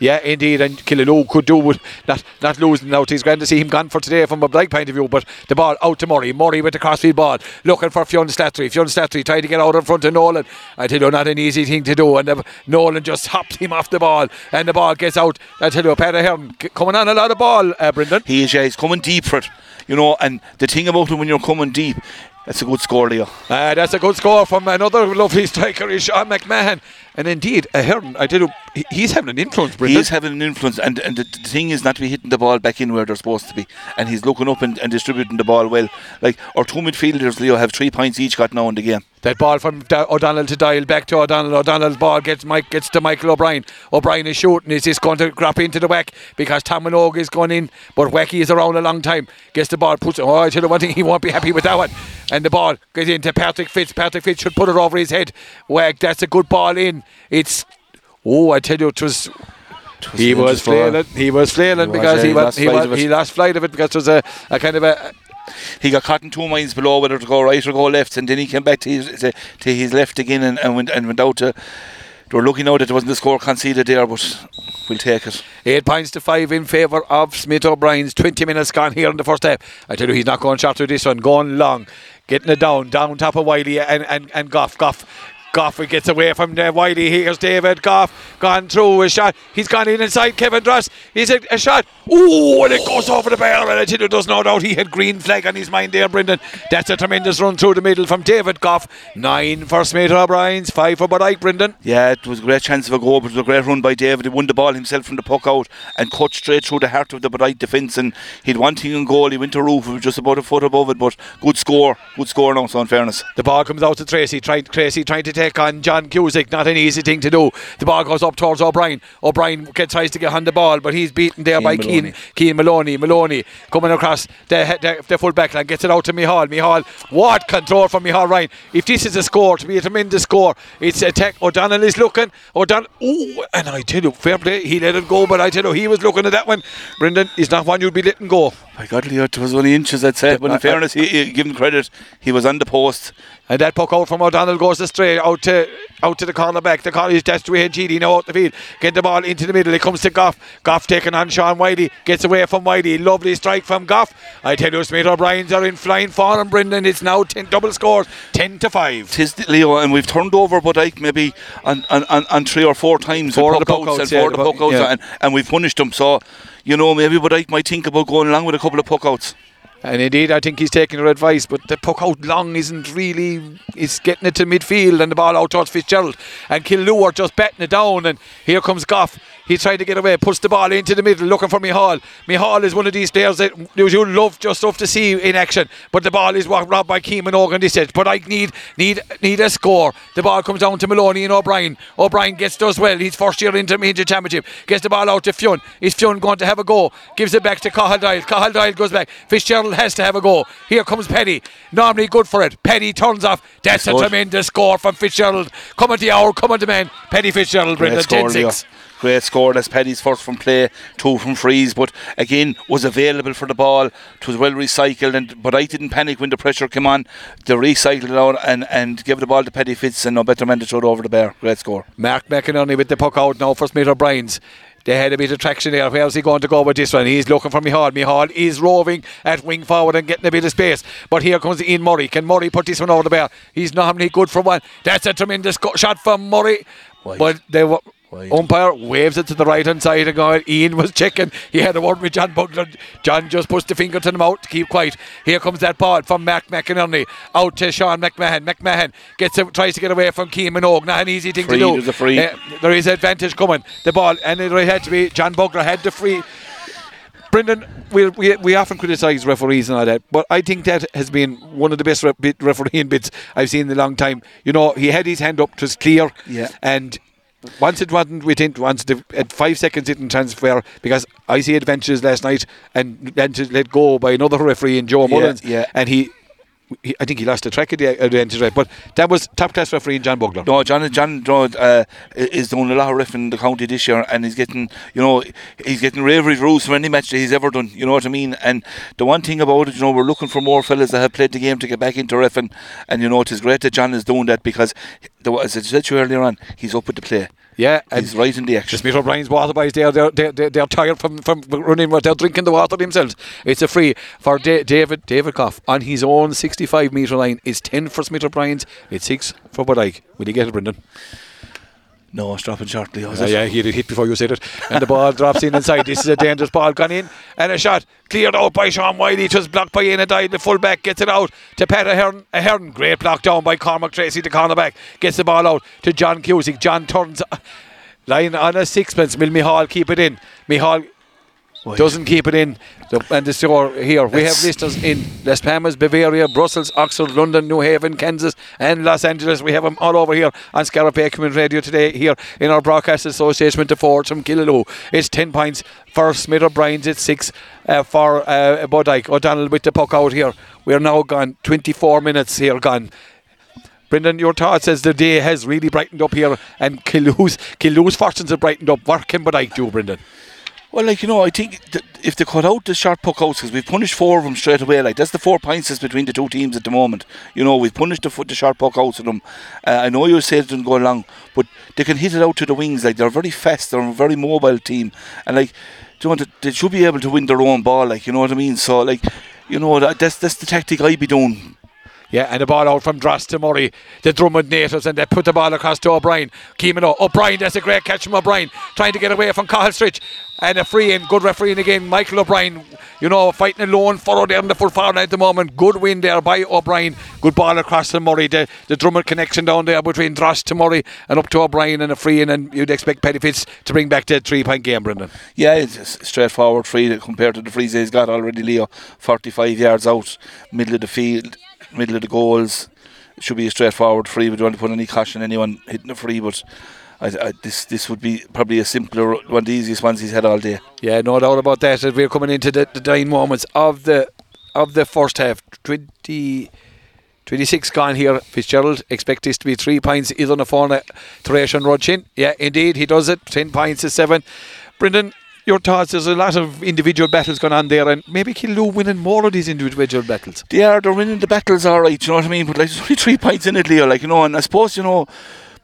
Yeah, indeed, and Killaloe could do with not not losing out. He's grand to see him gone for today from a black point of view, but the ball out to Murray. Murray with the crossfield ball, looking for Fionn Slattery. Fionn Slattery trying to get out in front of Nolan. I tell you, not an easy thing to do, and the, Nolan just hops him off the ball, and the ball gets out. I tell you, Hearn c- coming on a lot of ball, uh, Brendan. He is, yeah, he's coming deep for it, you know. And the thing about him when you're coming deep, that's a good score, Leo. Uh, that's a good score from another lovely striker, Sean McMahon. And indeed, uh, Hearn, I you, he- he's having an influence, Brendan. is having an influence, and, and the, the thing is not to be hitting the ball back in where they're supposed to be. And he's looking up and, and distributing the ball well. Like our two midfielders, Leo, have three points each got now in the game. That ball from O'Donnell to Doyle back to O'Donnell. O'Donnell's ball gets Mike gets to Michael O'Brien. O'Brien is shooting. Is this going to grab into the whack because Tom Minogue is going in, but Wacky is around a long time. Gets the ball, puts it. Oh, I tell you one thing, he won't be happy with that one. And the ball gets into Patrick Fitz. Patrick Fitz should put it over his head. Whack. That's a good ball in. It's. Oh, I tell you, it was. He was flailing. He was flailing He was, because yeah, he he was lost was of it. he lost flight of it because there was a, a kind of a He got caught in two minds below whether to go right or go left, and then he came back to his to, his left again and, and went and went out to. They were looking out that there wasn't a score conceded there, but we'll take it. Eight points to five in favour of Smith O'Brien's. 20 minutes gone here in the first half. I tell you, he's not going short through this one. Going long. Getting it down. Down top of Wiley and, and, and Goff. Goff. Goff gets away from uh, Wiley. Here's David Goff. Gone through a shot. He's gone in inside Kevin Dross. He's a, a shot. Ooh, and it goes over the bar. And I tell you, there's no doubt he had green flag on his mind there, Brendan. That's a tremendous run through the middle from David Goff. Nine for Smith O'Brien's. Five for Bodyke, Brendan. Yeah, it was a great chance of a goal, but it was a great run by David. He won the ball himself from the puck out and cut straight through the heart of the right defence. And he'd thing in goal. He went to roof. It was just about a foot above it, but good score. Good score now, so in fairness. The ball comes out to Tracy. Trying, Tracy trying to take on John Cusick. Not an easy thing to do. The ball goes up towards O'Brien. O'Brien tries to get on the ball, but he's beaten there Keane by. Keane, Keane Maloney. Maloney coming across the, the, the full back line. Gets it out to Mihal. Mihal. What control from Mihal Ryan. If this is a score, to be a tremendous score, it's a tech. O'Donnell is looking. O'Donnell. Ooh, and I tell you, fair play. He let it go, but I tell you, he was looking at that one. Brendan, is not one you'd be letting go. My God, Leo, it was only inches, I'd say. But I- I- in fairness, he, he, give him credit. He was on the post. And that puck out from O'Donnell goes astray out to out to the corner back. The corner is that's to GD now out the field. Get the ball into the middle. It comes to Goff. Goff taking on Sean Wiley. Gets away from Wiley. Lovely strike from Goff. I tell you, Smith O'Brien's are in flying form, Brendan. It's now 10 double scores. 10 to 5. Tis Leo, and we've turned over but like maybe on, on, on, on three or four times Four the puck outs and yeah, four the puck- outs, yeah. and, and we've punished them. So, you know, maybe Bodyke might think about going along with a couple of puck outs. And indeed, I think he's taking her advice, but the puck out long isn't really. It's getting it to midfield and the ball out towards Fitzgerald. And are just betting it down. And here comes Goff. He's trying to get away, puts the ball into the middle, looking for Mihal. Mihal is one of these players that you love just love to see in action. But the ball is robbed by Keeman Organ this stage. But I need need need a score. The ball comes down to Maloney and O'Brien. O'Brien gets does well. He's first year intermediate championship. Gets the ball out to Fionn. Is Fionn going to have a go? Gives it back to. Cahill Doyle goes back. Fitzgerald has to have a go. Here comes Petty. Normally good for it. Petty turns off. That's a tremendous score from Fitzgerald. Come on the hour. Come on the man. Petty Fitzgerald. Brendan score, 10 Leo. 6. Great score. That's Paddy's first from play, two from freeze, but again was available for the ball. It was well recycled, and but I didn't panic when the pressure came on. They recycled it out and, and gave the ball to Paddy Fitz, and no better man to throw it over the bar. Great score. Mark McInerney with the puck out now for Smith O'Brien's. They had a bit of traction there. Where's he going to go with this one? He's looking for Mihal. Mihal is roving at wing forward and getting a bit of space. But here comes Ian Murray. Can Murray put this one over the bar? He's not having good for one. That's a tremendous shot from Murray. But they were. Wide. Umpire waves it to the right hand side and going. Ian was checking. He had a word with John Bugler. John just puts the finger to the mouth to keep quiet. Here comes that ball from Mac McInerney out to Sean McMahon. McMahon gets a, tries to get away from Keeman Oak. Not an easy thing Free, to do. a free. Uh, there is advantage coming. The ball and it had to be John Bugler had the free. Brendan, we, we, we often criticise referees and all that, but I think that has been one of the best re- bit refereeing bits I've seen in a long time. You know, he had his hand up, it was clear, Yeah. and once it wasn't within, once the, at five seconds it didn't transfer, because I see adventures last night and advantage let go by another referee in Joe Yeah, Mullins, yeah. and he, he, I think he lost the track of the advantage, right? But that was top class referee John Bugler. No, John John uh, is doing a lot of ref in the county this year, and he's getting, you know, he's getting ravery rules for any match that he's ever done. You know what I mean? And the one thing about it, you know, we're looking for more fellas that have played the game to get back into refing, and you know, it is great that John is doing that because, the, as I said to you earlier on, he's up with the play. Yeah, and He's right in the action. Smith O'Brien's water boys, they're, they're, they're, they're, tired from, from running, they're drinking the water themselves. It's a free for da- David David Goff on his own 65 metre line. It's 10 for Smith O'Brien's, it's 6 for Bodyke. Will you get it, Brendan? No, it's dropping shortly. Yeah, yeah, he did hit before you said it. And the ball drops in inside. This is a dangerous ball gone in. And a shot cleared out by Sean Wiley. It was blocked by Ian Died. The fullback gets it out to Pat Ahern. Ahern. Great block down by Cormac Tracy, the cornerback. Gets the ball out to John Cusick. John turns. Uh, line on a sixpence. Will Mihal keep it in? Mihal Wide. doesn't keep it in. The, and the score here. We have listeners in Las Palmas, Bavaria, Brussels, Oxford, London, New Haven, Kansas, and Los Angeles. We have them all over here on Scariff Community Radio today, here in our broadcast association with the Forge from Killaloe. It's 10 points for Smith O'Brien's, it's 6 uh, for uh, Bodyke. O'Donnell with the puck out here. We're now gone 24 minutes here gone. Brendan, your thoughts as the day has really brightened up here and Killaloe's fortunes have brightened up. What can Bodyke do, Brendan? Well, like you know, I think if they cut out the short puck outs, because we've punished four of them straight away, like that's the four points that's between the two teams at the moment. You know, we've punished the, the short puck outs of them. Uh, I know you said it didn't go along, but they can hit it out to the wings. Like they're very fast, they're a very mobile team, and like, do you know, they, they should be able to win their own ball. Like you know what I mean? So like, you know, that, that's that's the tactic I'd be doing. Yeah, and the ball out from Dross to Murray, the Drummond natives, and they put the ball across to O'Brien. Keeman O. O'Brien, that's a great catch from O'Brien, trying to get away from Cahill. And a free in, good refereeing again. Michael O'Brien, you know, fighting alone, furrow there in the full forward at the moment. Good win there by O'Brien. Good ball across to Murray. The, the Drummond connection down there between Dross to Murray and up to O'Brien and a free in, and you'd expect Petty Fitz to bring back that three point game, Brendan. Yeah, it's straightforward free compared to the frees he's got already. Leo, forty-five yards out, middle of the field, middle of the goals. It should be a straightforward free. We don't want to put any caution on anyone hitting a free, but I, I, this this would be probably a simpler one, of the easiest ones he's had all day. Yeah, no doubt about that. As we're coming into the, the dying moments of the of the first half. 20, 26 gone here. Fitzgerald expect this to be three points either on the phone to Ration Rodchin. Yeah, indeed, he does it. Ten points to seven. Brendan, your thoughts? There's a lot of individual battles going on there, and maybe Killaloe winning more of these individual battles. They are they're winning the battles all right. You know what I mean? But like there's only three points in it, Leo. Like you know, and I suppose you know.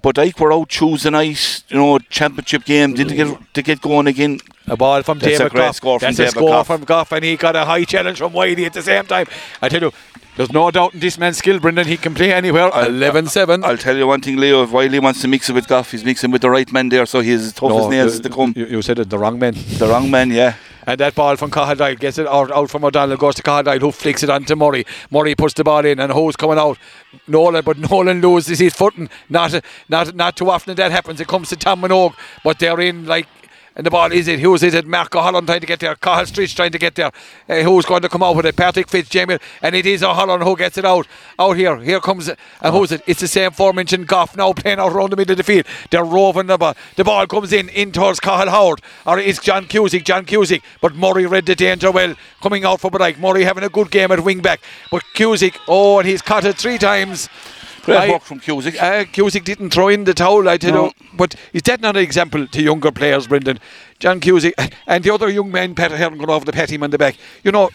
But like we're out Tuesday night, you know, championship game. Didn't get to get going again. A ball from David Goff. That's a score from Goff, and he got a high challenge from Whitey at the same time. I tell you, there's no doubt in this man's skill, Brendan. He can play anywhere. I'll- 11 7. I'll tell you one thing, Leo. If Wiley wants to mix it with Goff, he's mixing with the right man there, so he's as tough as nails to come. You, you said it, the wrong man. The wrong man, yeah. And that ball from Cahaldine gets it out, out from O'Donnell, goes to Cahaldine, who flicks it onto Murray. Murray puts the ball in, and who's coming out? Nolan, but Nolan loses his footing. Not, not, not too often that happens. It comes to Tom Minogue, but they're in like. And the ball is it? Who's is it? Mark Holland trying to get there. Cahill Stritch trying to get there. Uh, who's going to come out with it? Patrick Fitzjames. And it is O'Holland who gets it out. Out here. Here comes. And who's it? It's the same forementioned Goff now playing out around the middle of the field. They're roving the ball. The ball comes in, in towards Cahill Howard. Or it's John Cusick. John Cusick. But Murray read the danger well. Coming out for Bodyke. Murray having a good game at wing back. But Cusick, oh, and he's cut it three times. Great I- work from Cusick. Uh, Cusick didn't throw in the towel, I tell No. you. But is that not an example to younger players, Brendan? John Cusick and the other young man, Peter Hearn, going over to pat him on the back. You know,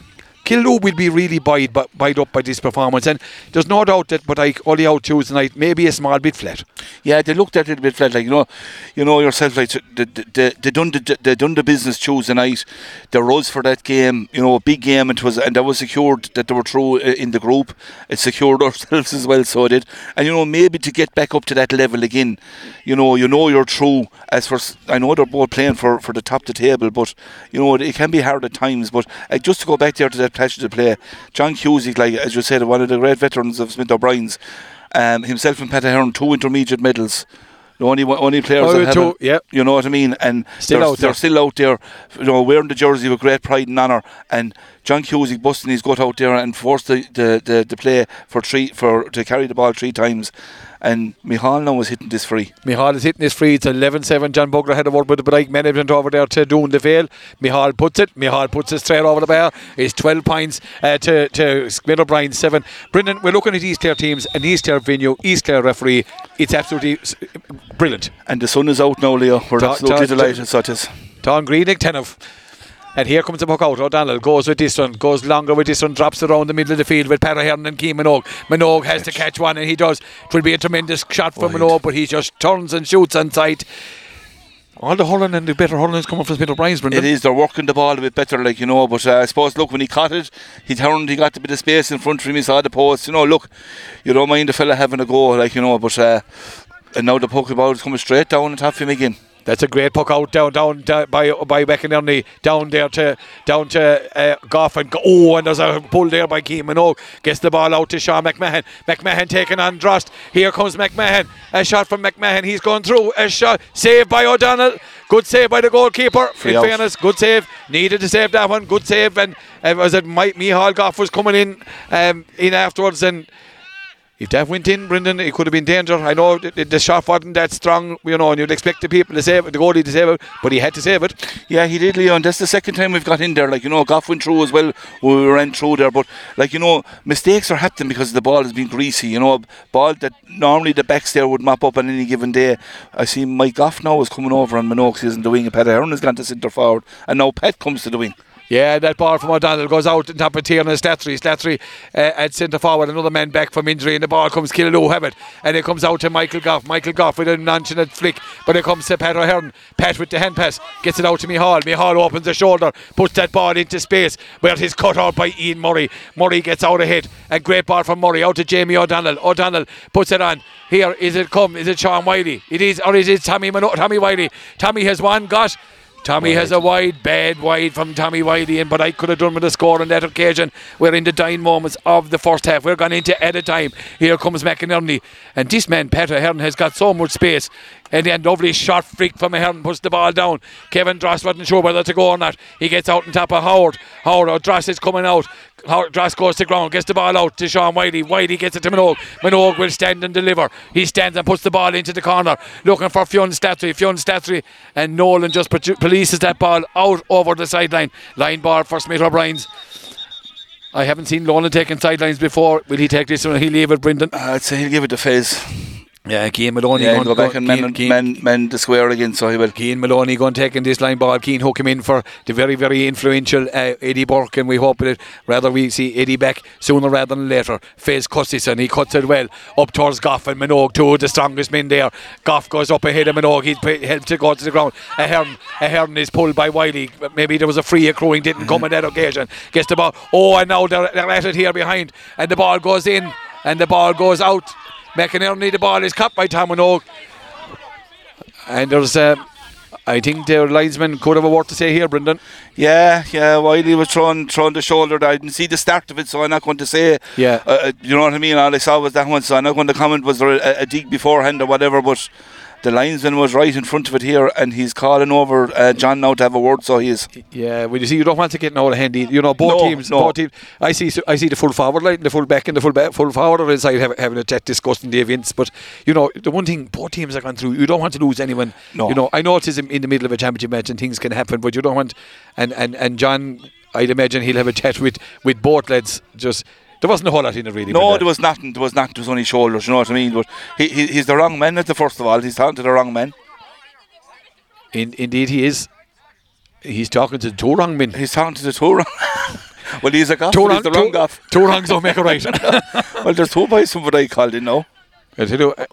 Killaloe will be really buoyed, bu- buoyed up by this performance. And there's no doubt that, but like only out Tuesday night, maybe a small bit flat. Yeah, they looked at it a bit flat, like you know, you know yourself, like they, they, they done the they done the business Tuesday night. They rose for that game, you know, a big game. It was and that was secured that they were through uh, in the group. It secured <laughs> ourselves as well, so it did. And you know, maybe to get back up to that level again, you know, you know you're through. As for I know they're both playing for for the top of the table, but you know it can be hard at times. But uh, just to go back there to that pleasure to play, John Cusick, like as you said, one of the great veterans of Smith O'Brien's um, himself and Pat Hearn, two intermediate medals. The only only players Oh, that have yeah. you know what I mean, and Still they're, they're still out there, you know, wearing the jersey with great pride and honour. And John Cusick busting his gut out there and forced the, the, the, the play for three for to carry the ball three times. And Mihal now was hitting this free. Mihal is hitting his free. It's 11 7. John Bugler had a word with the break management over there to Doon Vale. Mihal puts it. Mihal puts it straight over the bar. It's 12 points uh, to, to O'Brien 7. Brendan, we're looking at East Clare teams and East Clare venue, East Clare referee. It's absolutely brilliant. And the sun is out now, Leo. We're Ta- absolutely ta- delighted. So it is. Tom Greenick, 10 of. And here comes the puck out. O'Donnell goes with this one, goes longer with this one, drops around the middle of the field with Para and Keen Minogue. Minogue has to catch one, and he does. It will be a tremendous shot for Minogue, but he just turns and shoots on sight. All the hurling and the better hurling is coming from Smith O'Brien's, Brendan. It is. They're working the ball a bit better, like you know. But uh, I suppose, look, when he caught it, he turned. He got a bit of space in front of him. He saw the post. You know, look, you don't mind the fella having a go, like you know. But uh, and now the puck ball is coming straight down and top him again. That's a great puck out down, down, down by by McInerney down there to down to uh, Goff and oh, and there's a pull there by Keane Minogue. Gets the ball out to Sean McMahon. McMahon taking on Drost. Here comes McMahon. A shot from McMahon. He's going through. A shot saved by O'Donnell. Good save by the goalkeeper. Free in out. fairness, good save. Needed to save that one. Good save. And uh, was it Mike Mihal Goff was coming in um, in afterwards and. If that went in, Brendan, it could have been danger. I know the, the- shot wasn't that strong, you know, and you'd expect the people to save it, the goalie to save it, but he had to save it. Yeah, he did, Leon. That's the second time we've got in there. Like, you know, Goff went through as well. We ran through there. But, like, you know, mistakes are happening because the ball has been greasy. You know, a ball that normally the backs there would mop up on any given day. I see Mike Goff now is coming over on Minox. He's in the wing. And Pat Ahern has gone to centre forward. And now Pat comes to the wing. Yeah, that ball from O'Donnell goes out on top of Tiernan Slattery. Slattery uh, at centre forward, another man back from injury, and the ball comes Killaloe have it. And it comes out to Michael Goff. Michael Goff with a nonchalant flick, but it comes to Pat O'Hearn. Pat with the hand pass gets it out to Mihal. Mihal opens the shoulder, puts that ball into space, where it is cut out by Ian Murray. Murray gets out ahead. A great ball from Murray out to Jamie O'Donnell. O'Donnell puts it on. Here, is it come? Is it Sean Wiley? It is, or is it Tommy, Mano- Tommy Wiley? Tommy has one got. Tommy has a wide, bad wide from Tommy Wiley in, but I could have done with a score on that occasion. We're in the dying moments of the first half. We're going into at a time. Here comes McInerney. And this man, Pat Ahern, has got so much space. And then lovely shot freak from Ahern puts the ball down. Kevin Dross wasn't sure whether to go or not. He gets out on top of Howard. Howard, or Dross is coming out. Howard, Dross goes to ground, gets the ball out to Sean Wiley. Wiley gets it to Minogue. Minogue will stand and deliver. He stands and puts the ball into the corner, looking for Fionn Slattery. Fionn Slattery and Nolan just polices that ball out over the sideline. Line ball for Smith O'Brien's. I haven't seen Nolan taking sidelines before. Will he take this one? He'll leave it, Brendan. Uh, I'd say he'll give it to Fez. Yeah, Keane Maloney Yeah, go back and men, Keane- mend, mend the square again, so he will. Keane Maloney going taking this line ball. Keane hook him in for the very, very influential uh, Eddie Burke, and we hope that rather we see Eddie back sooner rather than later. Fez cuts and he cuts it well up towards Goff and Minogue, two of the strongest men there. Goff goes up ahead of Minogue. He's p- helped to go to the ground. A Ahern, Ahern is pulled by Wiley. Maybe there was a free accruing, didn't come on that occasion. Gets the ball. Oh, and now they're, they're at it here behind, and the ball goes in, and the ball goes out. McInerney, need the ball is caught by Tom Minogue. And there's, uh, I think their linesman could have a word to say here, Brendan. Yeah, yeah. Wiley was throwing, throwing the shoulder. I didn't see the start of it, so I'm not going to say. Yeah. Uh, uh, you know what I mean? All I saw was that one, so I'm not going to comment was there a, a dig beforehand or whatever. But the linesman was right in front of it here, and he's calling over uh, John now to have a word. So he is. Yeah, well, you see, you don't want to get out of handy. You know, both No, teams, no. both teams. I see, I see the full forward line, the full back, and the full back, full forward are inside have, having a chat discussing the events. But you know, the one thing both teams are going through, you don't want to lose anyone. No. You know, I know it is in, in the middle of a championship match and things can happen, but you don't want. And and and John, I'd imagine he'll have a chat with with both lads just. There wasn't a whole lot in it really. No, there was nothing. There was nothing. There was only shoulders. You know what I mean? But he, he he's the wrong man at the first of all. He's talking to the wrong man. In, indeed, he is. He's talking to two wrong men. He's talking to the two wrong. <laughs> well, he's a golf. Two wrong, the wrong two, golf. two wrongs don't make a right. <laughs> Well, there's two boys from what I called in now. I tell you, uh,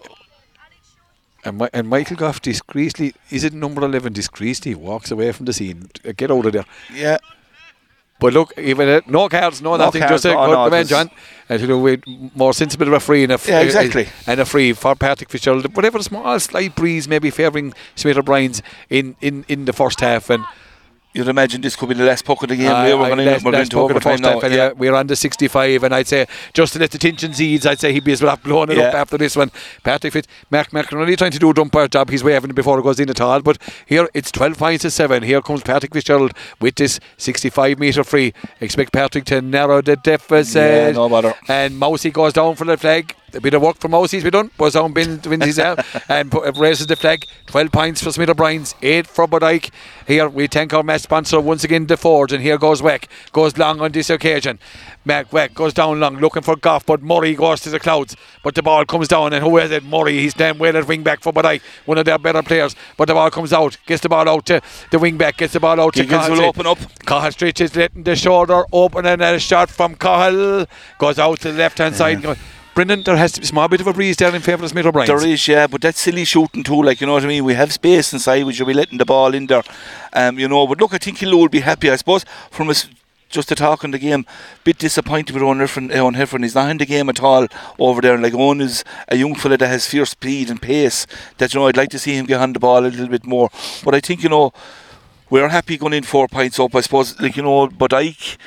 and, Mi- and Michael Goff discreetly, is it number 11 discreetly walks away from the scene. Get out of there. Yeah. But look, even uh, no cards, no, No nothing, cards, just a good no, man, John. And you know, with more sensible referee and a Yeah, exactly. uh, and a free for Patrick Fitzgerald. Whatever small slight breeze maybe favouring Smith O'Brien's in, in, in the first half and You'd imagine this could be the last puck of the game. I- we were going let's- we're let's into talk of the overtime now. Yeah. uh, We're under 65, and I'd say just to let the tension ease, I'd say he'd be as well blowing it up after this one. Patrick Fitz, Mark McInerney trying to do a umpire job. He's waving it before it goes in at all. But here it's 12 points to 7. Here comes Patrick Fitzgerald with this 65 metre free. Expect Patrick to narrow the deficit. Yeah, no bother. And Mousy goes down for the flag. A bit of work for Mousy's been done. Goes down, bin, wins his out, <laughs> and raises the flag. 12 points for Smith O'Brien's, 8 for Bodyke. Here we thank our match sponsor once again, the Forge. And here goes Weck. Goes long on this occasion. Mac Weck goes down long looking for Goff, but Murray goes to the clouds. But the ball comes down, and who is it? Murray. He's damn well at wing back for Bodyke, one of their better players. But the ball comes out, gets the ball out to the wing back, gets the ball out to Higgins Cahill will open up. Cahill stretches letting the shoulder open and a shot from Cahill goes out to the left hand side. Brendan, there has to be a small bit of a breeze there in favour of Smith O'Brien. There is, yeah, but that's silly shooting too. Like you know what I mean. We have space inside. We should be letting the ball in there. Um, you know. But look, I think Killaloe will be happy. I suppose from us just to talk on the game, bit disappointed with Owen Heffron. Owen Heffron. He's not in the game at all over there. Like Owen is a young fella that has fierce speed and pace. That you know, I'd like to see him get on the ball a little bit more. But I think you know. We're happy going in four points up, I suppose. Like you know, but Ike,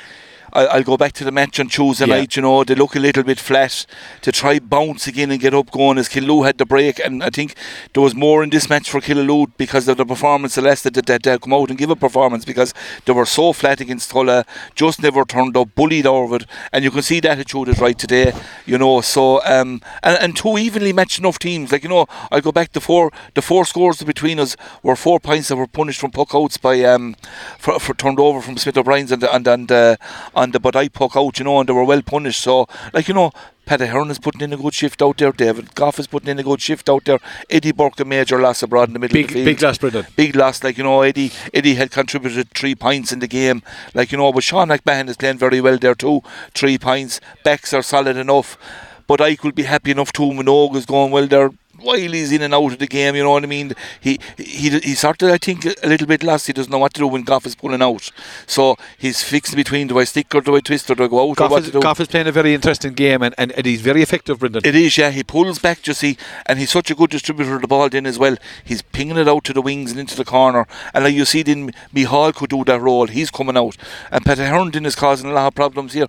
I, I'll go back to the match on Tuesday Yeah. night. You know, they look a little bit flat to try bounce again and get up going as Killaloe had the break. And I think there was more in this match for Killaloe because of the performance. The less that that they come out and give a performance because they were so flat against Tulla, just never turned up, bullied over it. And you can see the attitude is right today. You know, so um, and, and two evenly matched enough teams. Like you know, I go back to four. The four scores between us were four points that were punished from puck outs by um, for, for turned over from Smith O'Brien's and and and uh, on the but I puck out. You know, and they were well punished. So like you know. Paddy Hearn is putting in a good shift out there. David Goff is putting in a good shift out there. Eddie Burke, a major loss abroad in the middle big, of the big loss, Brendan. big loss. Like you know, Eddie Eddie had contributed three points in the game. Like you know, but Sean McMahon is playing very well there too. Three points. Backs are solid enough. But Ike will be happy enough too. Minogue is going well there. While he's in and out of the game, you know what I mean. He he he sort of I think a little bit lost. He doesn't know what to do when Goff is pulling out. So he's fixed between do I stick or do I twist or do I go out or Goff what is, to do. Goff is playing a very interesting game and, and, and he's very effective, Brendan. It is, yeah. He pulls back, you see, and he's such a good distributor of the ball then as well. He's pinging it out to the wings and into the corner. And like you see, then Mihal could do that role. He's coming out. And Peter Herndon is causing a lot of problems here.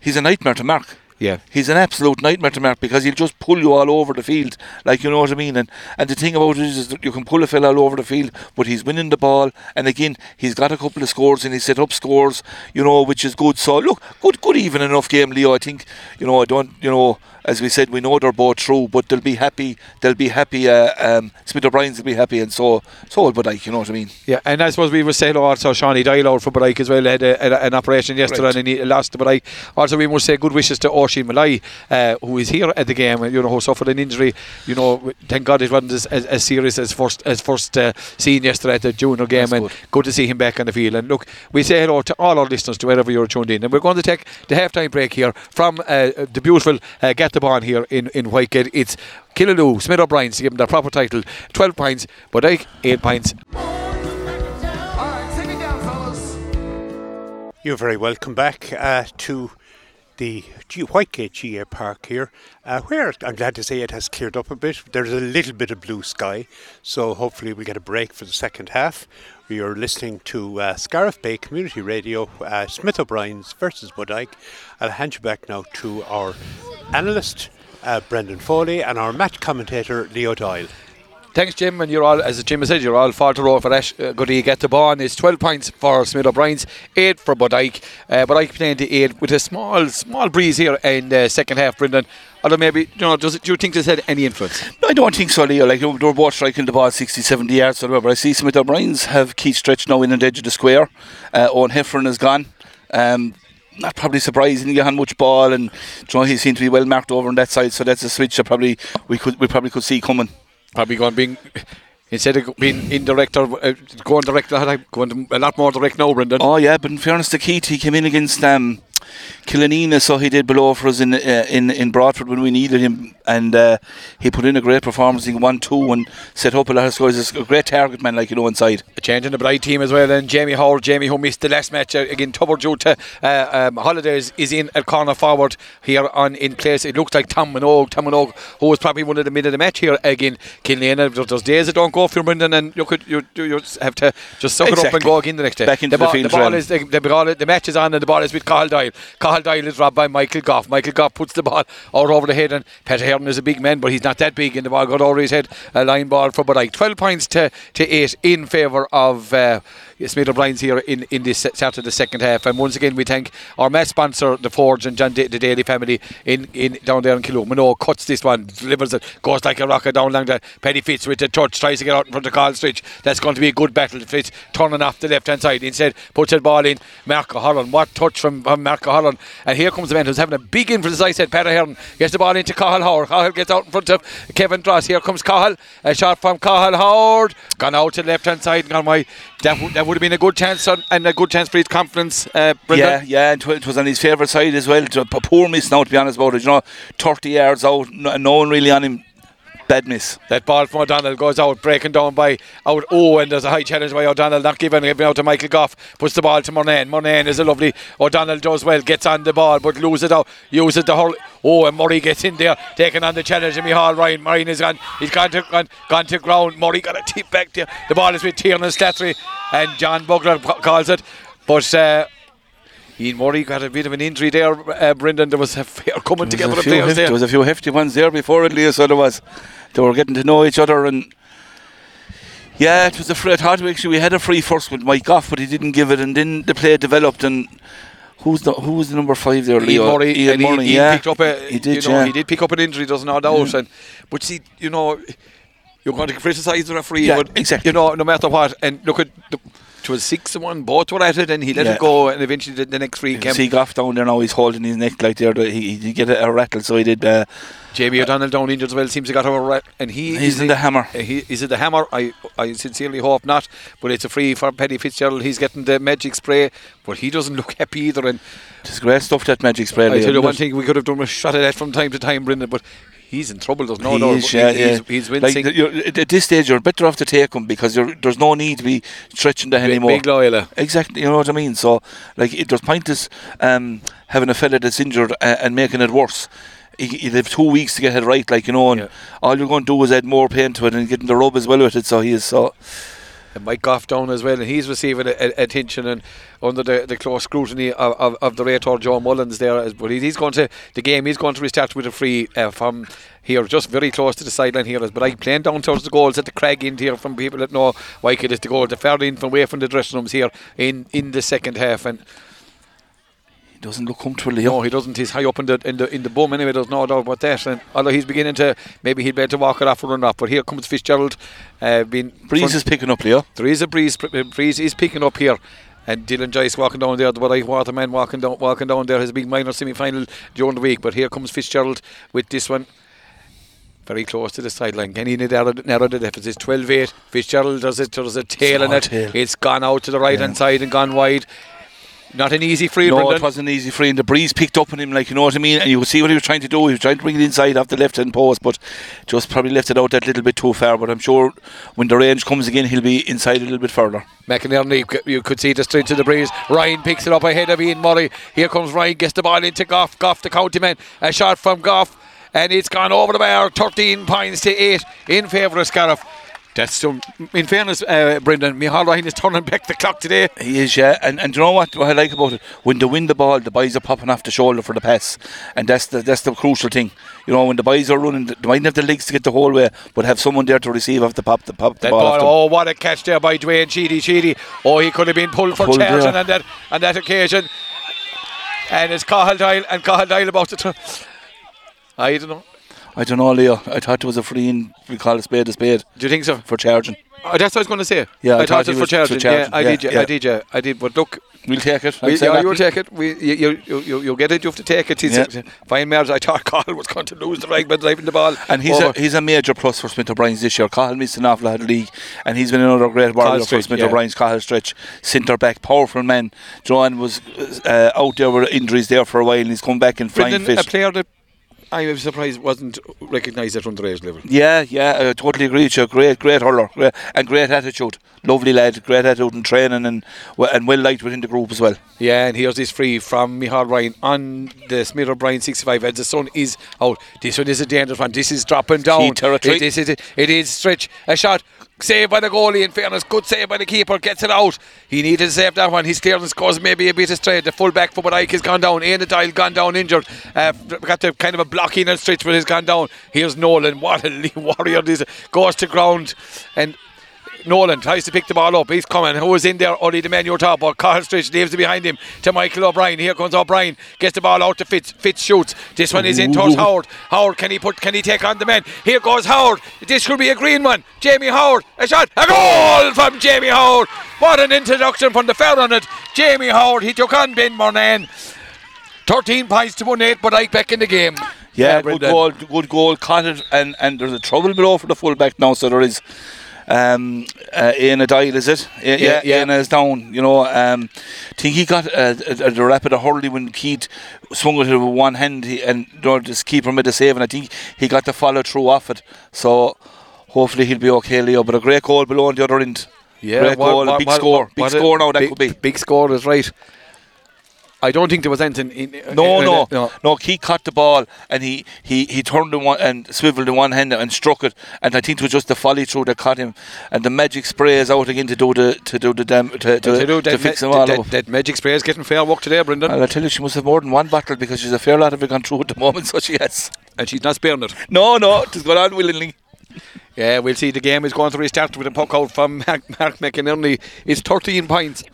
He's a nightmare to mark. Yeah. He's an absolute nightmare to mark because he'll just pull you all over the field, like you know what I mean. And and the thing about it is, is that you can pull a fella all over the field, but he's winning the ball. And again, he's got a couple of scores and he set up scores, you know, which is good. So look, good, good, even enough game, Leo. I think you know, I don't, you know, as we said, we know they're both true, but they'll be happy. They'll be happy. Uh, um, Smith O'Brien's will be happy, and so so will Bodyke. You know what I mean? Yeah, and I suppose we were saying also Shawnee out for Bodyke as well had a, had a- an operation yesterday Right. and he lost to Bodyke. Also, we must say good wishes to Oisin Malai, uh, who is here at the game. You know, who suffered an injury. You know, thank God it wasn't as, as, as serious as first as first uh, seen yesterday at the junior game, That's and good. good to see him back on the field. And look, we say hello to all our listeners to wherever you're tuned in, and we're going to take the half-time break here from uh, the beautiful uh, Get Bond here in in Whitegate. It's Killaloe, Smith O'Brien's to give them their proper title, 12 points, Bodyke 8 points. Alright, take it down, fellas. You're very welcome back uh, to the G- Whitegate GAA Park here, uh, where I'm glad to say it has cleared up a bit. There's a little bit of blue sky, so hopefully we'll get a break for the second half. We are listening to uh, Scariff Bay Community Radio, uh, Smith O'Brien's versus Bodyke. I'll hand you back now to our analyst, uh, Brendan Foley, and our match commentator, Leo Doyle. Thanks, Jim. And you're all, as Jim has said, you're all far to row for that. Uh, good to get the ball. It's 12 points for Smith O'Brien's, 8 for Bodyke. Uh, Bodyke playing the 8 with a small, small breeze here in the second half, Brendan. Although maybe, you know, does it, do you think this had any influence? I don't think so, Leo. Like they were both striking the ball 60, 70 yards or whatever. I see Smith O'Brien's have Keith Stritch now in the edge of the square. Uh, Owen Heffron is gone. Um, not probably surprising. He had much ball, and you know, he seemed to be well marked over on that side. So that's a switch that probably we could we probably could see coming. Probably going being instead of being indirect or uh, going direct, going a lot more direct now, Brendan. Oh yeah, but in fairness to Keith, he came in against um, Killanena, so he did below for us in uh, in in Broadford when we needed him, and uh, he put in a great performance. He won two and set up a lot of scores. He's a great target man, like you know, inside. A change in the Bright team as well. And Jamie Howard, Jamie who missed the last match uh, again, Tubber due to uh, um, holidays, is in at corner forward here on in place. It looks like Tom Minogue, Tom Minogue, who was probably one of the mid of the match here again. There- there's days that don't go for Brendan, and you could you, you, have to just suck it up and go again the next day. Back into the ball, field the ball is the, the, ball, the match is on and the ball is with Cahill Doyle. Cahill Doyle is robbed by Michael Goff. Michael Goff puts the ball out over the head, and Peter Hearn is a big man, but he's not that big, and the ball got over his head. A line ball for Bodyke. 12 points to, to 8 in favour of uh, Smith O'Brien's here in, in this start of the second half. And once again, we thank our match sponsor, the Forge, and John da- the Daly family in, in down there in Killaloe. Minogue cuts this one, delivers it, goes like a rocket down along the Penny Fitz with the touch, tries to get out in front of Carl Stritch. That's going to be a good battle. Fitz turning off the left hand side. Instead, puts the ball in. Marco Holland. What touch from, from Holland. And here comes the man who's having a big influence, I said, Peter Hearn. Gets the ball into Cahill Howard. Cahill gets out in front of Kevin Dross. Here comes Cahill. A shot from Cahill Howard. Gone out to the left hand side and gone wide. That, that would have been a good chance on, and a good chance for his confidence, uh. Yeah, yeah, and it was on his favourite side as well. A poor miss now, to be honest about it. You know, 30 yards out, no one really on him. Bad miss. That ball from O'Donnell goes out, breaking down by out. And there's a high challenge by O'Donnell, not giving, giving out to Michael Goff. Puts the ball to Murnane. Murnane is a lovely. O'Donnell does well, gets on the ball, but loses it out. Uses the whole. Oh, and Murray gets in there, taking on the challenge. And Michal Ryan. Ryan is gone. He's gone to gone, gone to ground. Murray got a tip back there. The ball is with Tiernan Slattery, and John Bugler calls it. But. Uh, Ian Murray got a bit of an injury there, uh, Brendan. There was a fair <laughs> coming There together of players there. there was a few hefty ones there before it, Leo, so there was. They were getting to know each other and. Yeah, it was a free. I thought we actually we had a free first with Mike Goff, but he didn't give it, and then the play developed. And who's the who was the number five there? Ian Leo? Murray, Ian and he, Murray, he yeah. picked up a, He did, you know, yeah. he did pick up an injury, Doesn't no doubt. And but see, you know, you're going to criticise the referee, Yeah, but exactly. you know, no matter what. And look at the, it was six to one, both were at it, and he let Yeah. it go, and eventually the, the next free You came. see Goff down there now. He's holding his neck like there. He, he did get a, rattle, so he did. Uh, JB O'Donnell down injured as well. Seems he got over, right, and he He's in the hammer. uh, He is it the hammer? I I sincerely hope not. But it's a free for Paddy Fitzgerald. He's getting the magic spray, but he doesn't <laughs> look happy either. And it's great stuff that magic spray. I tell you one thing, we could have done a shot at that from time to time, Brendan, but he's in trouble. There's no he doubt. is, yeah, he's, yeah. he's Like, wincing. you're- at this stage, you're better off to take him because you're, there's no need to be stretching that anymore. Big Loyola. Exactly, you know what I mean. So, like, it, there's pointless um, having a fella that's injured uh, and making it worse. You have two weeks to get it right, like you know, and Yeah. all you're going to do is add more pain to it and getting the rub as well with it. So he is so. And Mike Goff down as well, and he's receiving a, a- attention and under the, the close scrutiny of, of, of the Rator Joe Mullins there. As, but he's going to the game. He's going to restart with a free uh, from here, just very close to the sideline here. But I playing down towards the goals at the Craig end here from people that know Whitegate is the goal. The far in from away from the dressing rooms here in, in the second half, and doesn't look comfortable. no, he doesn't. He's high up in the in the in the bum anyway. There's no doubt about that. And although he's beginning to maybe he'd better walk it off or run off. But here comes Fitzgerald, uh, being Breeze front- is picking up, Leo. there is a breeze. uh, Breeze is picking up here. And Dylan Joyce walking down there, the Buddy Waterman walking down, walking down there, his big minor semi-final during the week. But here comes Fitzgerald with this one, very close to the sideline. Can he narrow, narrow the deficit? 12-8. Fitzgerald does it. There's a tail in it. tail. It's gone out to the right hand side and gone wide. Not an easy free. No, Brendan. it wasn't easy free, and The breeze picked up on him, like you know what I mean, and you could see what he was trying to do. He was trying to bring it inside off the left hand post, but just probably left it out that little bit too far. But I'm sure when the range comes again, he'll be inside a little bit further. McInerney, you could see the straight to the breeze. Ryan picks it up ahead of Ian Murray. Here comes Ryan, gets the ball into Goff. Goff, the county man. A shot from Goff, and it's gone over the bar. 13 points to 8 in favour of Scariff. That's some, in fairness, uh, Brendan, Michal Ryan is turning back the clock today. He is, yeah, and and do you know what, what I like about it? When they win the ball, the boys are popping off the shoulder for the pass, and that's the that's the crucial thing. You know, when the boys are running, they mightn't have the legs to get the whole way, but have someone there to receive off the pop the pop the That ball. ball, oh, what a catch there by Dwayne Sheedy. Sheedy. Oh, he could have been pulled for Pulled, charging on that on that occasion. And it's Cahill Doyle and Cahill Doyle about to. Tr- I don't know. I don't know, Leo. I thought it was a free in. We call a spade a spade Do you think so? for charging. Oh, that's what I was going to say. Yeah, I I, thought thought it was for for charging. Yeah. I Yeah, did. Yeah, yeah. I did. Yeah, I did. But look, We'll take it. We, say yeah, that, you will Lee. take it. We, you, you, you, you, you get it. You have to take it. He's Yeah. fine marriage. I thought Carl was going to lose the right by driving the ball. And he's over. a, he's a major plus for Smith O'Brien's this year. Cahill missed an awful lot of league, and he's been another great warrior for Smith yeah. O'Brien's. Cahill Stritch, centre back, powerful man. Joanne was uh, out there with injuries there for a while, and he's come back in flying Brendan, a player that I was surprised it wasn't recognised at underage level. Yeah, yeah, I totally agree with you. Great, great hurler, great, and great attitude. Lovely lad, great attitude and training, and and well liked within the group as well. Yeah, and here's this free from Michal Ryan on the Smith O'Brien 65 as the sun is out. This one is a dangerous one. This is dropping down. territory. It is, it, it is stretch. A shot. Saved by the goalie, in fairness. Good save by the keeper. Gets it out. He needed to save that one. His clearance caused maybe a bit straight. The full back for Ike has gone down. The dial gone down injured. Uh, got the kind of a blocking and stretch, but he's gone down. Here's Nolan. What a <laughs> warrior this is. Goes to ground. And Nolan tries to pick the ball up. He's coming. Who is in there? Only the man you're talking about. Carl Stritch leaves it behind him to Michael O'Brien. Here comes O'Brien. Gets the ball out to Fitz. Fitz shoots. This one is in towards Howard. Howard, can he put? Can he take on the man? Here goes Howard. This could be a green one. Jamie Howard. A shot. A goal from Jamie Howard. What an introduction from the fair on it. Jamie Howard. He took on Ben Murnane. 13 points to 1 8, but Ike back in the game. Yeah, Uh, good goal, good goal. Caught it, and and there's a trouble below for the fullback now. So there is. Um, uh, Ian Adile, is it? Yeah, yeah, yeah. Ian is down. You know, um, think he got a, a, a rapid a hurley when Keith swung it with one hand, he, and you know, this keeper made a save, and I think he got the follow through off it. So hopefully he'll be okay, Leo. But a great goal below on the other end. Yeah, great what- goal, a what- big what- score, big score now that big, could be. Big score is right. I don't think there was anything. In, No, in- no, no. no. He caught the ball and he, he, he turned the one and swiveled in one hand and struck it. And I think it was just the folly through that caught him. And the magic spray is out again to do the to do the dam to, to, to do to that, fix ma- them all that, up. that magic spray is getting fair work today, Brendan. Well, I tell you, she must have more than one bottle because she's a fair lot of it gone through at the moment. <laughs> So she has. and she's not sparing it. No, no, it's gone on willingly. Yeah, we'll see. The game is going to restart with a puck out from Mark, Mark McInerney. It's 13 points.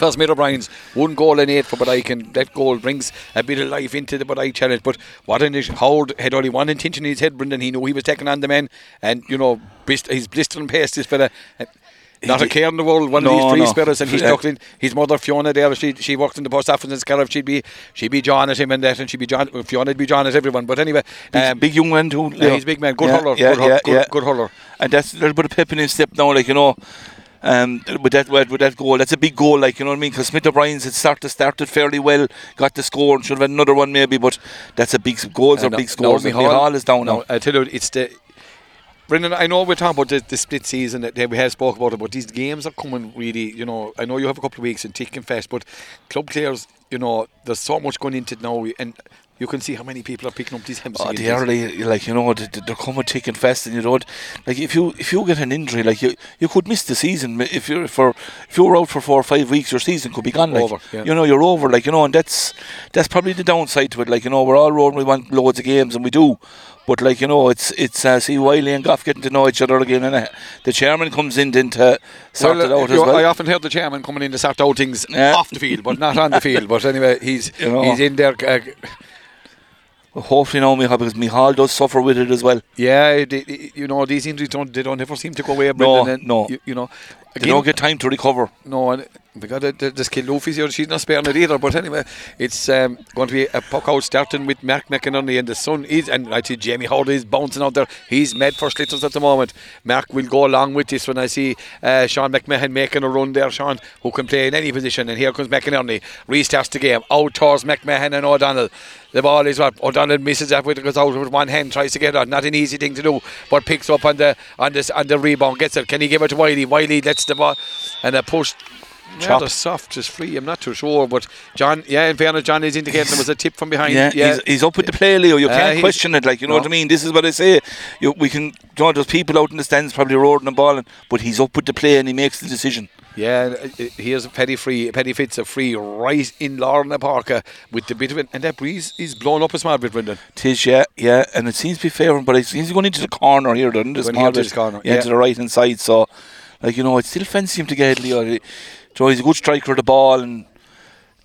First Smith O'Brien's one goal and eight for Bodyke, and that goal brings a bit of life into the Bodyke challenge. But what an issue. Howard had only one intention in his head, Brendan. He knew he was taking on the man, and you know, he's blistering past this fella. Not a care in the world, one of these free no. spirits, and he's Yeah. in. His mother Fiona there, she she worked in the post office in Scariff. She'd be she'd be John at him and that, and she'd be John. Fiona'd be John at everyone. But anyway, Big, um, big young man too. yeah, he's a big man, good yeah, hurler, yeah, good, yeah, good, yeah. good hurler. and that's a little bit of pep in his step now, like you know. Um, with that with that goal, that's a big goal, like you know what I mean. Because Smith O'Brien's had started started fairly well, got the score, and should have had another one maybe, but that's a big goals And are now- big scores. now and Micheál- Micheál is down no, now. I tell you, it's the. Brendan, I know we're talking about the, the split season that we have spoke about it, but these games are coming really. You know, I know you have a couple of weeks and and fast, but club players, you know, there's so much going into it now, and you can see how many people are picking up these hamstring Oh, the early, like you know, they- they're coming thick and fast, and you don't like if you if you get an injury, like you you could miss the season if you're for if you were out for four or five weeks, your season could be gone. Like Over, yeah. you know, you're over. Like you know, and that's that's probably the downside to it. Like you know, we're all rolling, we want loads of games, and we do. But like you know, it's it's uh, see Wiley and Goff getting to know each other again, and uh, the chairman comes in then to sort Well, it uh, out you as well. I often heard the chairman coming in to sort out things Yeah. off the field, but not on the field. But anyway, he's You know. he's in there. Uh, Hopefully now, Michal, because Michal does suffer with it as well. yeah, they, you know these injuries don't they don't ever seem to go away. No, Brendan, and no. You, you know, They don't get time to recover. No, and because the, the, the skill Luffy's here, she's not sparing it either. But anyway, it's um, going to be a puck out starting with Mark McInerney, and the sun is, and I see Jamie Howard is bouncing out there. He's mad for slitters at the moment. Mark will go along with this when I see uh, Sean McMahon making a run there. Sean, who can play in any position, and here comes McInerney, restarts the game out towards McMahon and O'Donnell. The ball is what O'Donnell misses that with it goes out with one hand, tries to get it. Not an easy thing to do, but picks up on the on this on the rebound, gets it. Can he give it to Wiley? Wiley lets the ball and a post yeah, Chop. the soft is free. I'm not too sure, but John, yeah, in fairness, John is indicating there was a tip from behind. Yeah, He's, he's up with the play, Leo. You Uh, can't question it. Like you know no. what I mean. This is what I say. You, we can. You know, there's people out in the stands probably roaring and balling, but he's up with the play and he makes the decision. yeah. uh, Here's a petty free. Petty fits a free right in Lorna Parker with the bit of it, and that breeze is blown up a small bit, Brendan. Tis yeah, yeah, and it seems to be favouring, but it seems going into the corner here, doesn't it? Going into this corner, yeah, yeah. to the right hand side. So, like you know, I still fancy him to get Leo. He- Joe, he's a good striker of the ball and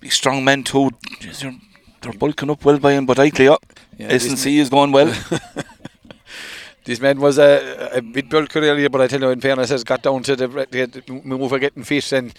big strong man too. They're, bulking up well by him, but I clear. Yeah, S and C is going well. <laughs> this man was a, a bit bulky earlier, but I tell you, in fairness, has got down to the, the move of getting fish and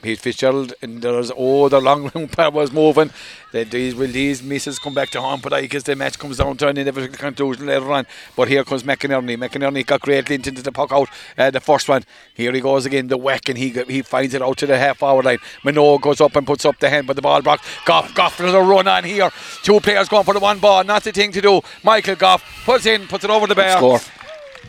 Pete Fitzgerald and there's oh the long <laughs> umpire was moving. Then these will these misses come back to home, but I guess the match comes down to an inevitable conclusion later on. But here comes McInerney. McInerney got great lint into the puck out. Uh, the first one. Here he goes again, the whack, and he he finds it out to the half hour line. Minogue goes up and puts up the hand, but the ball blocked. Goff, Goff there's a run on here. Two players going for the one ball, not the thing to do. Michael Goff puts in, puts it over the bar. Score.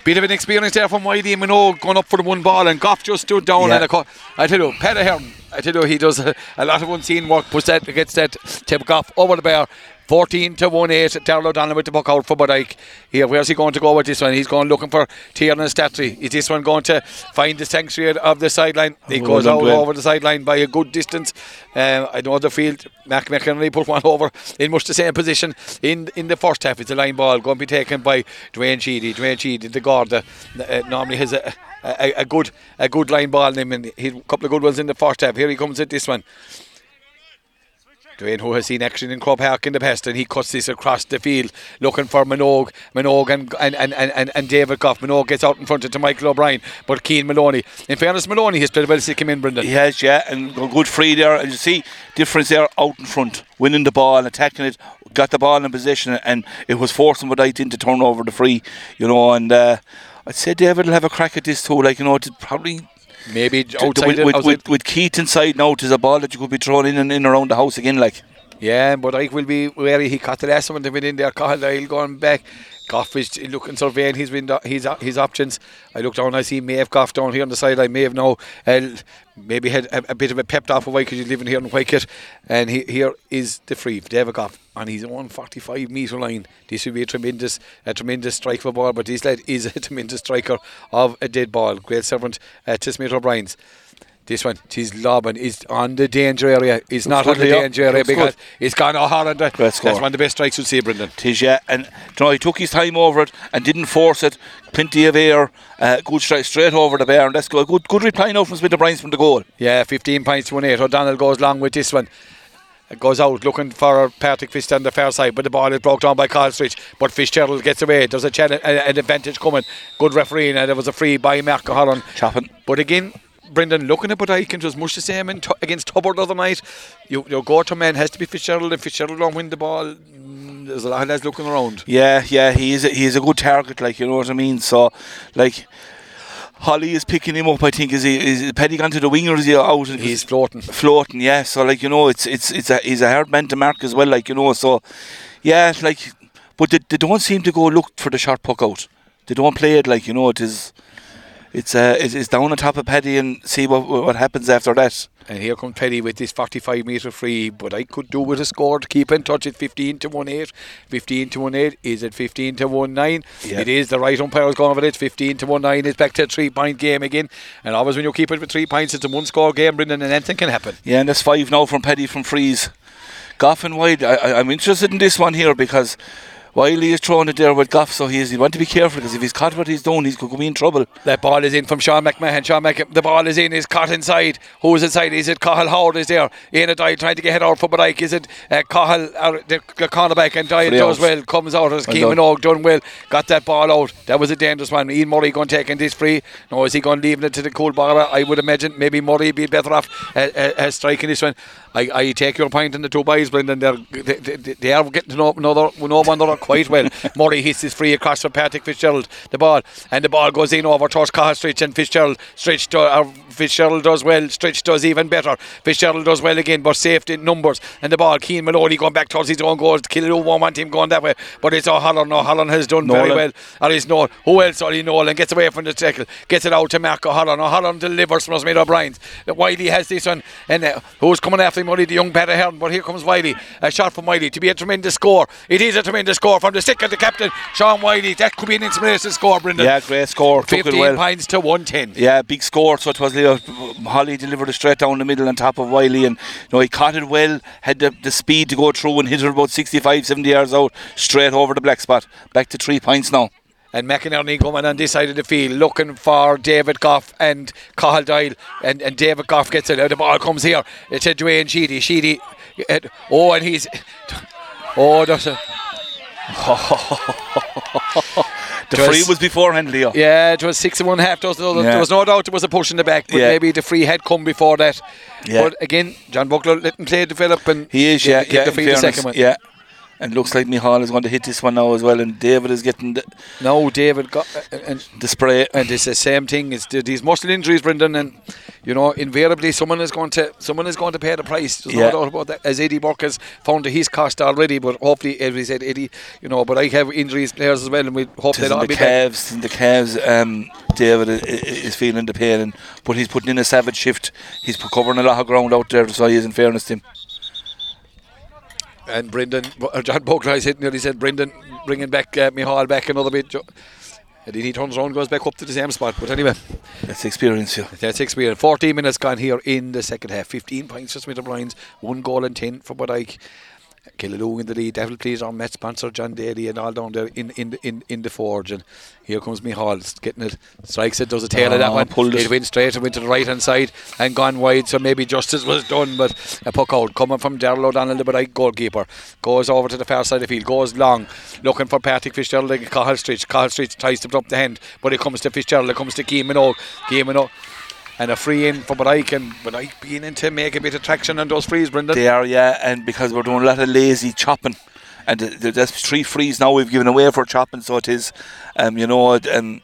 Bit of an experience there from Whitey and Minogue going up for the one ball, and Goff just stood down Yeah. and a co- I tell you, Peter Hearn, I tell you, he does a, a lot of unseen work, puts that, gets that tip Goff over the bar. 14 to 1 8. Darrell O'Donnell with the puck out for Budike. Here, where's he going to go with this one? He's going looking for Tiernan Slattery. Is this one going to find the sanctuary of the sideline? He Well goes out Dwayne. over the sideline by a good distance. Um, I know the field. Mac McHenry put one over in much the same position in in the first half. It's a line ball going to be taken by Dwayne Sheedy. Dwayne Sheedy, the guard, uh, uh, normally has a, a, a good a good line ball in him, and he a couple of good ones in the first half. Here he comes at this one. Dwayne, who has seen action in Croke Park in the past, and he cuts this across the field looking for Minogue. Minogue and, and, and, and, and, David Goff. Minogue gets out in front of Michael O'Brien, but Keane Maloney. In fairness, Maloney has played well since he came in, Brendan. He has, yeah, and go- good free there. And you see difference there out in front, winning the ball, attacking it, got the ball in position, and it was forcing Bodyke in to turn over the free, you know. And uh, I'd say David will have a crack at this too. Like you know, to probably Maybe to- outside, with, with, outside with, with Keith inside now, there's a ball that you could be throwing in and in around the house again. Like Yeah, but I will be wary. He caught the last one to win in there. Carlisle going back. Goff is looking surveying his window, his his options. I look down. I see Maeve Goff down here on the side. I may have now uh, maybe had a, a bit of a pep talk for Whitegate. He's living here in Whitegate, and he, here is the free David Goff on his own 45 metre line. This would be a tremendous a tremendous strike for ball, but this lad is a <laughs> tremendous striker of a dead ball. Great servant uh, to Smith O'Brien's. This one, his lobbing is on the danger area. It's not on the danger area because it's gone. Great That's one of the best strikes you'll see, Brendan. Tis yeah, and you know, he took his time over it and didn't force it. Plenty of air, uh, good strike straight over the bar, and that's good. Good, good reply now from Smith O'Brien's from the goal. Yeah, 15 points to 1 8. O'Donnell goes long with this one. It Goes out looking for Patrick Fish on the far side, but the ball is broke down by Carl Stritch. But Fitzgerald gets away. There's a challenge, an advantage coming. Good referee, and there was a free by Mark Holland. Chopping. But again, Brendan, looking at what I can just much the same in tu- against Tubbard the other night. You, your go-to man has to be Fitzgerald. If Fitzgerald don't win the ball, mm, there's a lot of lads looking around. Yeah, yeah, he is. A, he is a good target, like you know what I mean. So, like, Holly is picking him up. I think is he is Petty gone to the wing or is he out? He's floating. floating. Yeah, so like you know, it's it's it's a he's a hard man to mark as well. Like you know, so yeah, like, but they, they don't seem to go look for the sharp puck out. They don't play it like you know. It is. It's uh, it's, it's down on top of Petty and see what what happens after that. And here comes Petty with this 45 metre free, but I could do with a score to keep in touch. at 15 to 1 8. 15 to 1 8. Is it 15 to 1 9? Yeah. It is. The right umpire's going over it. 15 to 1 9. It's back to a three point game again. And always when you keep it with three points, it's a one score game, Brendan, and anything can happen. Yeah, and there's five now from Petty from Freeze. Goff and wide. I, I, I'm interested in this one here because Wiley is throwing it there with Goff, so he's, he want to be careful because if he's caught what he's doing, he's going to be in trouble. That ball is in from Sean McMahon. Sean McMahon, the ball is in, is caught inside. Who's inside? Is it Cahill Howard is there? Ian Doyle trying to get head out for Bodyke. Is it uh, Cahill, uh, the, the cornerback? And Doyle does well, comes out as Keeman done. Og done well. Got that ball out. That was a dangerous one. Ian Murray going to take this free. No, is he going to leave it to the cool bar? I would imagine maybe Murray be better off uh, uh, uh, striking this one. I, I take your point on the two boys, Brendan. They're, they, they, they are getting to know, another, know one another quite well. <laughs> Murray hits his free across from Patrick Fitzgerald, the ball, and the ball goes in over towards Cahill Stritch, and Fitzgerald, Stritch to, uh, Fitzgerald does well, Stritch does even better. Fitzgerald does well again, but saved in numbers. And the ball, Keane Maloney going back towards his own goal. Killaloe won't want him going that way, but it's O'Halloran. O'Halloran has done very well. Or is Nolan. Who else? Ollie Nolan gets away from the tackle, gets it out to Mark O'Halloran. O'Halloran delivers from Smith O'Brien's. Wiley has this one, and uh, who's coming after him? Only the young Peter Hearn, but here comes Wiley. A shot from Wiley to be a tremendous score. It is a tremendous score from the stick of the captain, Sean Wiley. That could be an inspirational score, Brendan. Yeah, great score. Took 15 well. points to 110. Yeah, big score. So it was Leo. Holly delivered it straight down the middle on top of Wiley, and you know he caught it well. Had the, the speed to go through and hit it about 65, 70 yards out, straight over the black spot. Back to three points now. And McInerney coming on this side of the field looking for David Goff and Cahill Doyle. And, and David Goff gets it. The ball comes here. It's a Dwayne Sheedy. Sheedy. uh, oh, and he's. <laughs> Oh, there's a. <laughs> The free was beforehand, Leo. Yeah, it was six and one half. There was, no, Yeah. there was no doubt it was a push in the back, but Yeah. maybe the free had come before that. Yeah. But again, John Bugler let him play develop and He is, yeah, get yeah. the free the second one. Yeah. And looks like Mihal is going to hit this one now as well, and David is getting the, No, David got uh, and the spray. and it's the same thing. It's the, these muscle injuries, Brendan, and you know invariably someone is going to someone is going to pay the price. There's Yeah. no doubt about that. As Eddie Burke has found to his cost already, but hopefully, as we said, Eddie, you know, but I have injuries players as well, and we hope in all the be calves, in the calves. Um, David is feeling the pain, and, but he's putting in a savage shift. He's covering a lot of ground out there, so he is in fairness to him. And Brendan, uh, John I said, nearly said, Brendan bringing back uh, Mihal back another bit. And then he turns around, goes back up to the same spot. But anyway, That's experience, yeah. that's experience. 14 minutes gone here in the second half. 15 points just for Smith O'Brien's, one goal and 10 for Bodyke. Killaloe in the lead. Devil please on Met sponsor John Daly and all down there in in the- in in the forge. And here comes Mihal getting it, strikes it, does a tail of that ah, one. pulled it. it went straight and went to the right hand side and gone wide. So maybe justice was done, but a puck out coming from Daryl O'Donnell, the right goalkeeper, goes over to the far side of the field, goes long, looking for Patrick Fitzgerald and Cahill Street. Cahill Street tries to put up the hand, but it comes to Fitzgerald. It comes to Keeman O. Keeman O. And a free in for Bodyke, and Bodyke being in to make a bit of traction on those frees, Brendan. They are, yeah, and because we're doing a lot of lazy chopping, and th- th- there's three frees now we've given away for chopping, so it is, um, you know, um,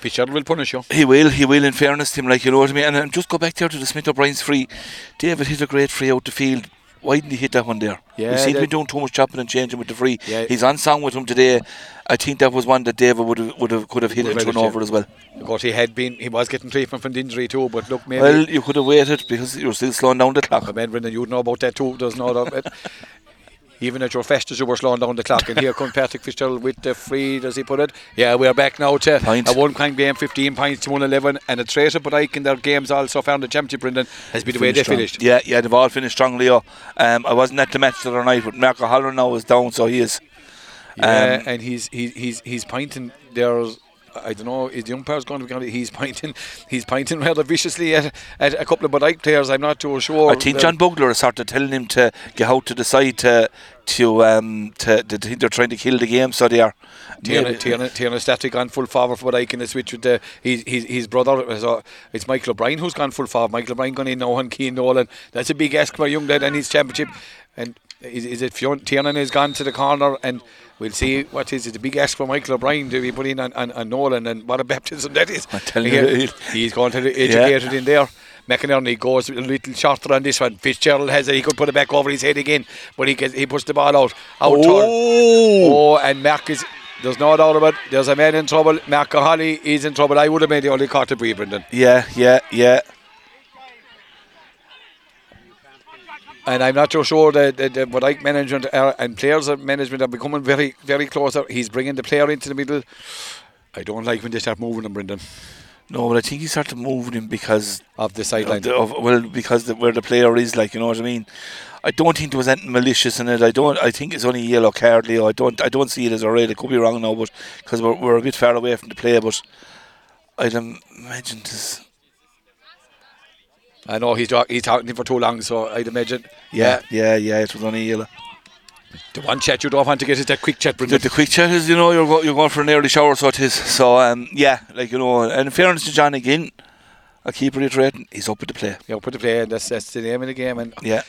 Fitzgerald will punish you. he will, he will, in fairness to him, like, you know what I mean? And, um, just go back there to the Smith O'Brien's free. David hit a great free out the field. Why didn't he hit that one there? Yeah, we seem to be doing too much chopping and changing with the free. Yeah. He's on song with him today. I think that was one that David would have, would have, could have hit and have thrown hit it, over as well. Of course, he had been, he was getting treatment from the injury too, but look, maybe. Well, you could have waited because you're still slowing down the clock. I mean, Brendan, you'd know about that too. There's no doubt. Even at your festivals, you were slowing down the clock. And here comes Patrick Fitzgerald with the free, as he put it? Yeah, we're back now to Point. a one point game, 15 points to 111. And a traitor, but I in their games also found the championship, Brendan, has been the way they strong. finished. Yeah, yeah, they've all finished strong, Leo. Um, I wasn't at the match the other night, but Marco Holler now is down, so he is. Yeah, Um, and he's he's he's he's pointing. There's I don't know. Is the umpire's going to be? He's pointing. He's pointing rather viciously at, at a couple of Bodyke players. I'm not too sure. I think Uh, John Bugler is sort of telling him to get out to the side to to um to, to, think they're trying to kill the game, so they are. Tierna, Tierna, Tierna Static gone full forward for Budike in the switch with the, his, his, his brother. So it's Michael O'Brien who's gone full forward. Michael O'Brien gone in now on Keane Nolan. That's a big ask for a young lad and his championship. And is, is it Fionn Tiernan has gone to the corner and we'll see what is it. A big ask for Michael O'Brien to be put in on, on, on Nolan and what a <laughs> baptism that is. I'm telling Here, you. he's going to the educated in there. McInerney goes a little shorter on this one. Fitzgerald has it. He could put it back over his head again, but he gets, he puts the ball out. Out turn. Oh, Oh, and Mark is. There's no doubt about it. There's a man in trouble. Mark Holly is in trouble. I would have made the only caught to Brendan. yeah, yeah, yeah. And I'm not so sure that, that, that what like management are, and players management are becoming very, very closer. He's bringing the player into the middle. I don't like when they start moving him, Brendan, No, but I think he started moving him because of the sideline. well, because the, where the player is, like you know what I mean. I don't think there was anything malicious in it. I don't. I think it's only yellow card, Leo. I don't. I don't see it as a red. It could be wrong now, but because we're, we're a bit far away from the play, but I'd imagine this. I know he's talk, he's talking for too long, so I'd imagine. Yeah, yeah, yeah. It was only a yellow. The one chat you don't want to get is that quick chat, The, Brendan. the quick chat is, you know, you're go, you're going for an early shower, so it is. So um, yeah, like you know, and in fairness to John again, I keep reiterating, he's up with the play. Yeah, put the play, and that's, that's the name of the game. And Yeah.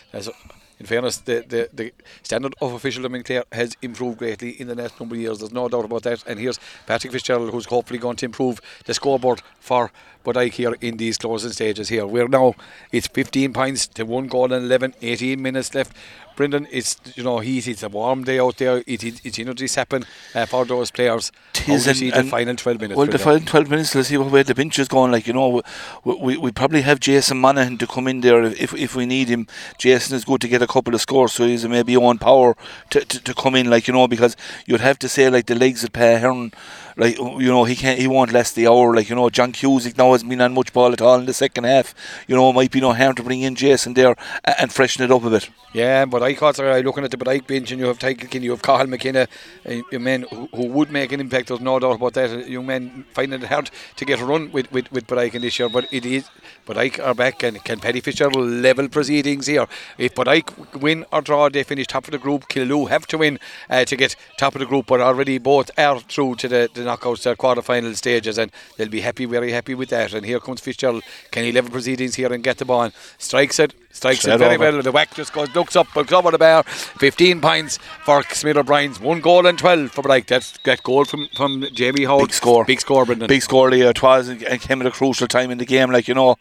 In fairness, the, the, the standard of official nomenclature has improved greatly in the last number of years. There's no doubt about that. And here's Patrick Fitzgerald, who's hopefully going to improve the scoreboard for Bodyke here in these closing stages here. We're now, it's 15 points to one goal and 11, 18 minutes left. Brendan, it's you know he's it's a warm day out there. It, it, it's energy sapping uh, for those players. How Tis do you see the final 12 minutes. Well, the final 12 minutes, let's see where the bench is going. Like, you know, we, we, we probably have Jason Monaghan to come in there if, if we need him. Jason is good to get a couple of scores, so he's maybe on power to, to, to come in, like, you know, because you'd have to say, like, the legs of Pa Hearn, like, you know, he can't, he won't last the hour. Like, you know, John Cusick now hasn't been on much ball at all in the second half. You know, it might be no harm to bring in Jason there and, freshen it up a bit. Yeah, but I caught are looking at the Bodyke bench and you have Tykelkin, you have Cahill McKenna, a, man who, who would make an impact, there's no doubt about that. Young man finding it hard to get a run with, with, with in this year, but it is Bodyke are back and can Paddy Fitzgerald level proceedings here. If Bodyke win or draw, they finish top of the group. Killaloe have to win uh, to get top of the group, but already both are through to the the knockouts, their quarter-final stages, and they'll be happy, very happy with that. And here comes Fitzgerald. Can he level proceedings here and get the ball? Strikes it, strikes Straight it very over. well. The whack just goes, looks up, looks over the bar. 15 points for Smith O'Brien's. One goal and 12 for Blake. That's that goal from, from Jamie Howard. Big score. Big score, Brendan. Big score there. It was and came at a crucial time in the game, like you know.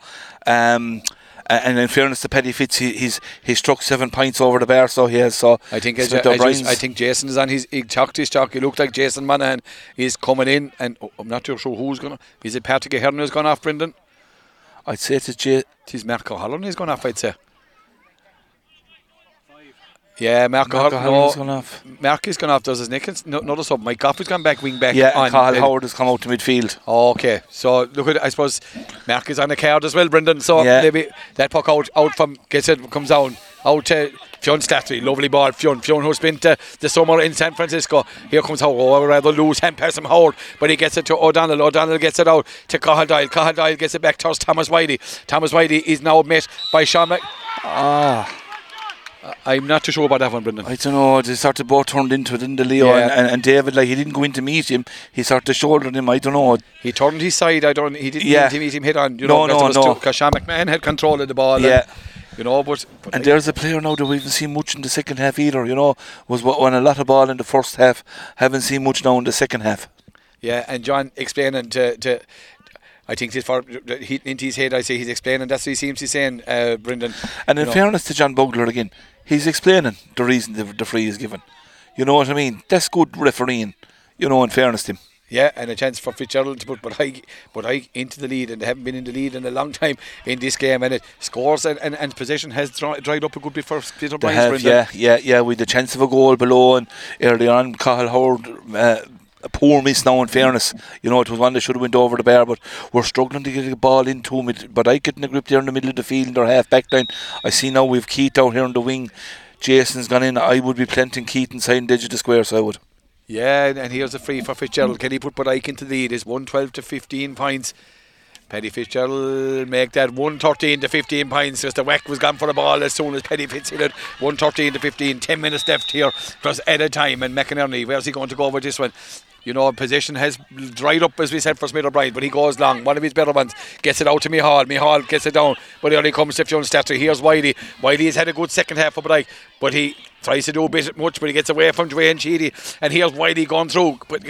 Um, and in fairness to Paddy Fitz, he, he's he struck seven points over the bar, so he has. So I think as, Smith as you- I think Jason is on his he chucked his chalk. He looked like Jason Monaghan. He's coming in, and oh, I'm not too sure who's gonna. Is it Patrick Ahern who's gone off, Brendan? I'd say it's J. It is Marco Holland who's gone off. I'd say. Yeah, Marco, Marco. Holland's No, gone off. Mark is gone off. Does his Nichols? No, not us up. Mike Goff has gone back wing back. Yeah, on. Uh, Howard has come out to midfield. Okay, so look at I suppose Mark is on the card as well, Brendan. So Yeah. maybe that puck out out from gets it comes down out to Fionn Slattery, lovely ball. Fionn, Fionn who spent uh, the summer in San Francisco. Here comes Howard. Oh, I would rather lose hand pass him Howard, but he gets it to O'Donnell. O'Donnell gets it out to. Cahill Doyle gets it back towards Thomas Whitey. Thomas Whitey is now met by Sean Mc- Ah, I'm not too sure about that one, Brendan. I don't know. They sort of both turned into it, didn't they, Leo? Yeah. And, and, David, like he didn't go in to meet him. He sort of shouldered him. I don't know. He turned his side. I don't. He didn't Yeah. meet him, meet him hit on. You No, know, no, no. Because Sean McMahon had control of the ball. Yeah. And, you know, but, but And there's a player now that we haven't seen much in the second half either. You know, was what won a lot of ball in the first half. Haven't seen much now in the second half. Yeah, and John explaining to, to I think this for he, into his head. I say he's explaining. That's what he seems to be saying, uh, Brendan. And in know. fairness to John Bugler again, he's explaining the reason the, the free is given. You know what I mean? That's good refereeing. You know, in fairness to him. Yeah, and a chance for Fitzgerald to put but I but I into the lead, and they haven't been in the lead in a long time in this game, and it scores and, and, and possession has dri- dried up a good bit for Peter Bryant. yeah, yeah, yeah, with the chance of a goal below, and early on, Cahill Howard, uh, a poor miss now. In fairness, you know, it was one that should have went over the bar, but we're struggling to get the ball into him. But I getting a grip there in the middle of the field their half back line. I see now we've Keith out here on the wing. Jason's gone in. I would be planting Keith inside the square, so I would. Yeah, and, here's a free for Fitzgerald. Can he put Bodyke into the lead? It's 112 to 15 points. Paddy Fitzgerald make that 113 to 15 points because the whack was gone for the ball as soon as Paddy Fitz hit it. 113 to 15, 10 minutes left here plus at a time. And McInerney, where's he going to go over this one? You know, position has dried up, as we said, for Smith O'Brien, but he goes long. One of his better ones gets it out to Mihal. Mihal gets it down, but he only comes to Fionn Slattery. Here's Wiley. Wiley has had a good second half of Bodyke, but he tries to do a bit much, but he gets away from Dwayne Sheedy. And here's Wiley going through, but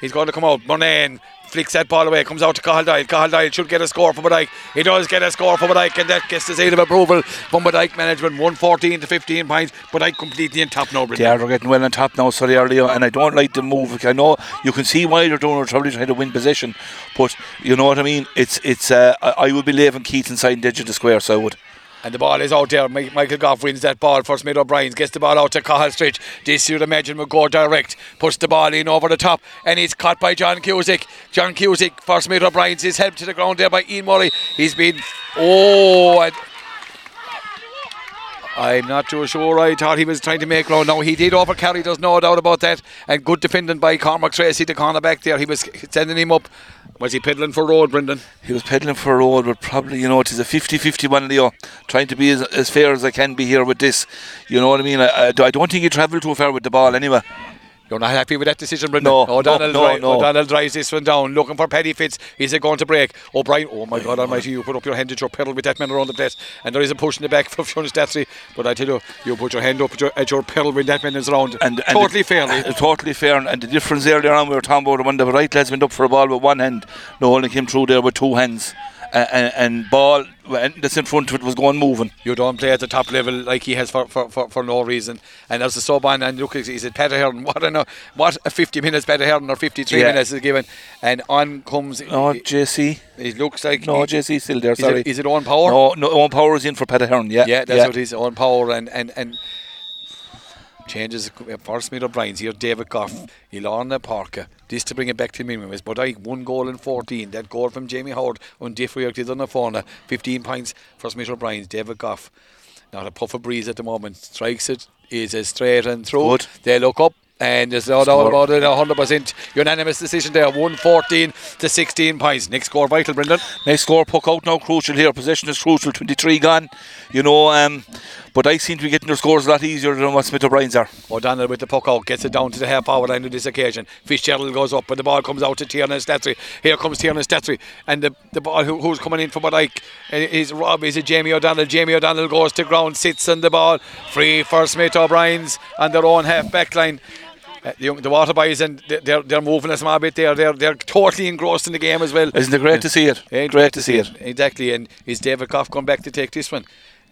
he's going to come out. Murnane flicks that ball away, comes out to Cahill Doyle. Cahill Doyle should get a score for Bodyke. He does get a score for Bodyke, and that gets the seal of approval from Bodyke management. 114 to 15 points. Bodyke completely in top now, They Brendan. are getting well on top now, sorry, earlier, and I don't like the move. I know you can see why they're doing it, probably trying to win possession, but you know what I mean. It's it's. Uh, I, would be leaving Keith inside edge square, so I would. And the ball is out there. Michael Goff wins that ball for Smith O'Brien. Gets the ball out to Cahill Stritch. This you'd imagine will go direct. Puts the ball in over the top. And it's caught by John Cusick. John Cusick for Smith O'Brien's is helped to the ground there by Ian Murray. He's been. Oh. and- I'm not too sure. I thought he was trying to make ground. No, he did overcarry. There's no doubt about that. And good defending by Cormac Tracy, the corner back there. He was sending him up. Was he peddling for road, Brendan? He was peddling for road, but probably, you know, it is a 50-50 one, Leo. Trying to be as, as fair as I can be here with this. You know what I mean? I, I, I don't think he travelled too far with the ball anyway. You're not happy with that decision, Brendan? No, O'Donnell, no, no, dri- no. O'Donnell drives this one down, looking for Paddy Fitz. Is it going to break? O'Brien, oh my God Almighty, you put up your hand at your pedal with that man around the place, and there is a push in the back from Fionn Slattery. But I tell you, you put your hand up at your, at your pedal when that man is around. And, and totally the, fairly. uh, totally fair. And, and the difference earlier on, we were talking about when the right lads went up for a ball with one hand. No, only came through there with two hands. And, and ball that's in front of it was going moving. you don't play at the top level like he has for, for, for, for no reason. And there's a sub on, and look, he said Peter Hearn. <laughs> What a what a 50 minutes Peter Hearn or 53 Yeah. minutes is given, and on comes. No, JC. it looks like No, he- JC still there. Is Sorry. it, is it on power? No, no, Owen Power is in for Peter Hearn. Yeah, Yeah, that's what he's on power and and and changes for Smith O'Brien's here. David Goff, Ilana Parker. This to bring it back to Minwes, but I one goal in 14. That goal from Jamie Howard on Diffrier did on the phone. 15 points for Smith O'Brien's. David Goff. Not a puff of breeze at the moment. Strikes it. Is a straight and through. Good. They look up. And there's no doubt about it, 100% unanimous decision there. 114 to 16 points. Next score vital, Brendan. Next score, puck out now, crucial here. Possession is crucial, 23 gone. You know, um, but I seem to be getting their scores a lot easier than what Smith O'Brien's are. O'Donnell with the puck out gets it down to the half forward line on this occasion. Fitzgerald goes up, and the ball comes out to Tiernan Slattery. Here comes Tiernan Slattery, and the, the ball who, who's coming in for Bodyke is Rob, is it Jamie O'Donnell? Jamie O'Donnell goes to ground, sits on the ball, free for Smith O'Brien's on their own half back line. Uh, the, young- the water boys and they- they're they're moving a small bit there. They're they're totally engrossed in the game as well. Isn't it great to see it? Yeah, great to see it. Exactly, and is David Goff come back to take this one?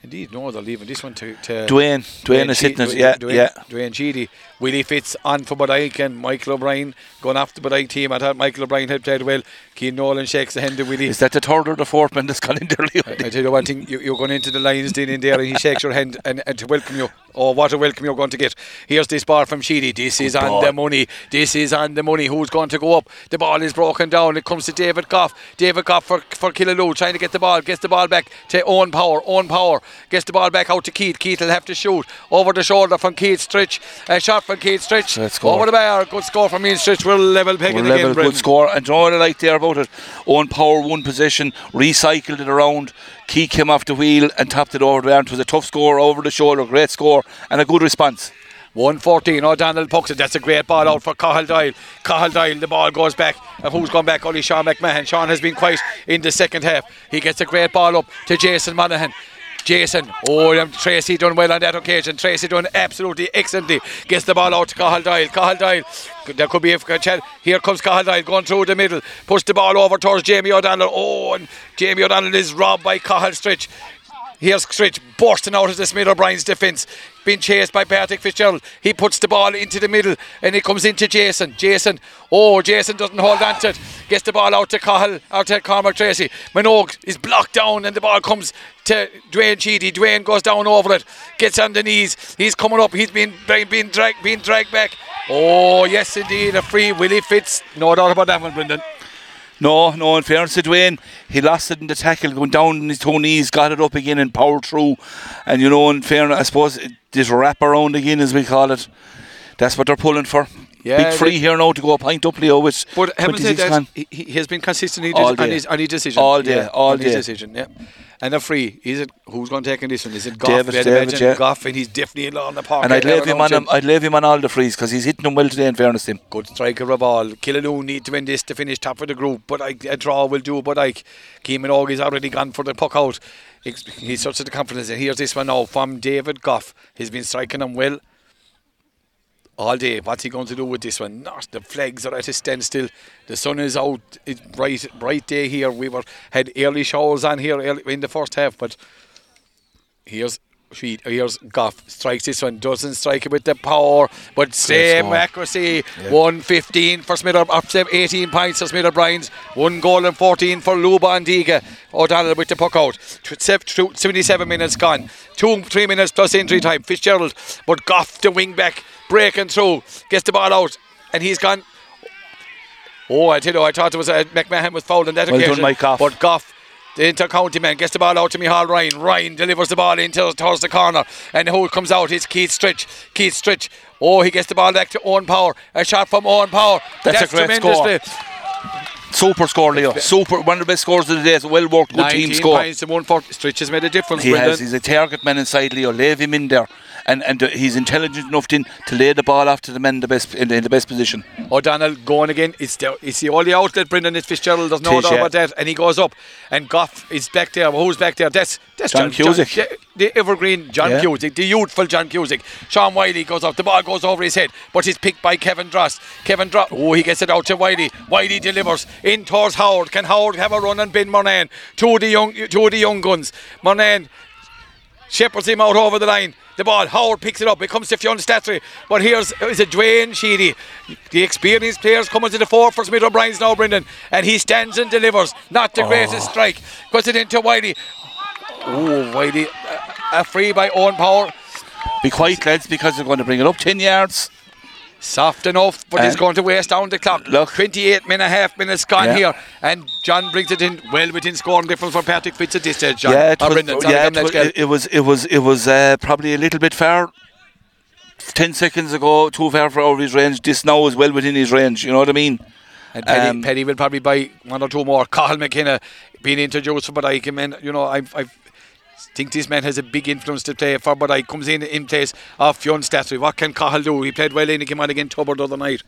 Indeed, no, they're leaving this one to, to Dwayne, Dwayne is Chee- hitting it. Yeah, Dwayne, yeah. Dwayne Sheedy. Willie Fitz on for Bodyke and Michael O'Brien going after the Bodyke team. I thought Michael O'Brien had played well. Keane Nolan shakes the hand to Willie. Is that the third or the fourth man that's gone in there, Leo? I tell you one thing, you, you're going into the Lions Den in there and he <laughs> shakes your hand and, and to welcome you. Oh, what a welcome you're going to get. Here's this ball from Sheedy. This is on the money. This is on the money. Who's going to go up? The ball is broken down. It comes to David Goff. David Goff for, for Killaloe trying to get the ball. Gets the ball back to Owen Power. Owen Power gets the ball back out to Keith. Keith will have to shoot. Over the shoulder from Keith Stritch. A shot from Keith score. Over the bar. Good score from Ian Stritch. We're level pegging We're again, level, Brendan. good score. And what I like there about it? Own power, one position, recycled it around. Key came off the wheel and tapped it over the arm. It was a tough score over the shoulder, great score, and a good response. 114, O'Donnell pucks it. That's a great ball out for Cahill Doyle. Cahill Doyle, the ball goes back. And who's gone back? Only Sean McMahon. Sean has been quiet in the second half. He gets a great ball up to Jason Monaghan. Jason, oh, Tracy done well on that occasion. Tracy done absolutely excellently. Gets the ball out to Cahill Doyle. Cahill Doyle, there could be a chance. Here comes Cahill Doyle going through the middle. Push the ball over towards Jamie O'Donnell. Oh, and Jamie O'Donnell is robbed by Cahill Stritch. Here's Stritch bursting out of the Smith O'Brien's defence, being chased by Patrick Fitzgerald. He puts the ball into the middle and it comes into Jason. Jason, oh, Jason doesn't hold on to it. Gets the ball out to Cahill, out to Cormac Tracy. Minogue is blocked down and the ball comes to Dwayne Sheedy. Dwayne goes down over it, gets on the knees. He's coming up. He's been being dragged, being dragged back. Oh, yes, indeed, a free Willie Fitz. No doubt about that one, Brendan. No, no, in fairness to Dwayne, he lost it in the tackle, going down on his two knees, got it up again and powered through. And you know, in fairness, I suppose it- this wrap around again, as we call it, that's what they're pulling for. Yeah, Big free here now to go a pint up, Leo, with But having said that, he, he has been consistent on his, on his decision. All day, yeah, all day. decision, yeah. And a free. Is it who's going to take in this one? Is it Goff? David, I'd David, yeah. Goff, and he's definitely on the park. And I'd leave him on him, I'd leave him on all the frees because he's hitting them well today. In fairness to him, Good striker of all. Killaloe need to win this to finish top of the group, but I, a draw will do. But like Keeman Og is already gone for the puck out. He's such the confidence. And here's this one now from David Goff. He's been striking them well all day. What's he going to do with this one? Not the flags are at a standstill. The sun is out. It's bright, bright day here. We were had early showers on here early, in the first half, but here's. Sheet, here's Goff strikes this one, doesn't strike it with the power, but same accuracy. 115 for Smith, up to 18 points for Smith O'Brien's, one goal and 14 for Luba and Diga. O'Donnell with the puck out. Tw- sev- tw- 77 minutes gone, two, three minutes plus injury time. Fitzgerald, but Goff, the wing back, breaking through, gets the ball out, and he's gone. Oh, I tell you, I thought it was uh, McMahon was fouled on that Well done, occasion. Mike Goff. But Goff, the inter-county man, gets the ball out to Mihal Ryan. Ryan delivers the ball into towards the corner, and who comes out? It's Keith Stritch. Keith Stritch. Oh, he gets the ball back to Owen Power. A shot from Owen Power. That's a great tremendous score. play. Super score, Leo. Super, one of the best scores of the day. It's a well worked, good team score. points and one for Stritch has made a difference. He Brendan. has. He's a target man inside Leo. Leave him in there, and and uh, he's intelligent enough to, to lay the ball after the men in the best in, in the best position. O'Donnell going again. It's the, it's the only outlet, Brendan. It's Fitzgerald. There's no Tis, doubt yeah. about that. And he goes up. And Goff is back there. Who's back there? That's, that's John Cusack. John, the evergreen John Yeah. Cusick, the youthful John Cusick. Sean Wiley goes up. The ball goes over his head, but he's picked by Kevin Dross. Kevin Dross. Oh, he gets it out to Wiley. Wiley delivers in towards Howard. Can Howard have a run and bin Moran? Two of the young, two of the young guns. Moran shepherds him out over the line. The ball, Howard picks it up. It comes to Fionn Slattery. But here's is it Dwayne Sheedy. The experienced players coming to the fore for Smith O'Brien's now, Brendan. And he stands and delivers. Not the greatest oh. strike. Puts it into Wiley. Oh, Wiley. A, free by Owen Power. Be quiet, lads, because they're going to bring it up ten yards. Soft enough, but he's going to waste down the clock. Look. 28 and a half minutes gone Yeah. here. And John brings it in well within scoring difference for Patrick Fitz at this stage, John. Yeah, it was, Brendan, yeah, it, was, it was it was it was uh, probably a little bit far 10 seconds ago, too far for of his range. This now is well within his range. You know what I mean? And Penny, Um, Penny will probably buy one or two more. Carl McKenna being introduced for Bodyke. Man, you know, I've, I've think this man has a big influence to play for Bodyke. Comes in in place of Fionn Slattery. What can Cahill do? He played well in. He came on again Tubber the other night.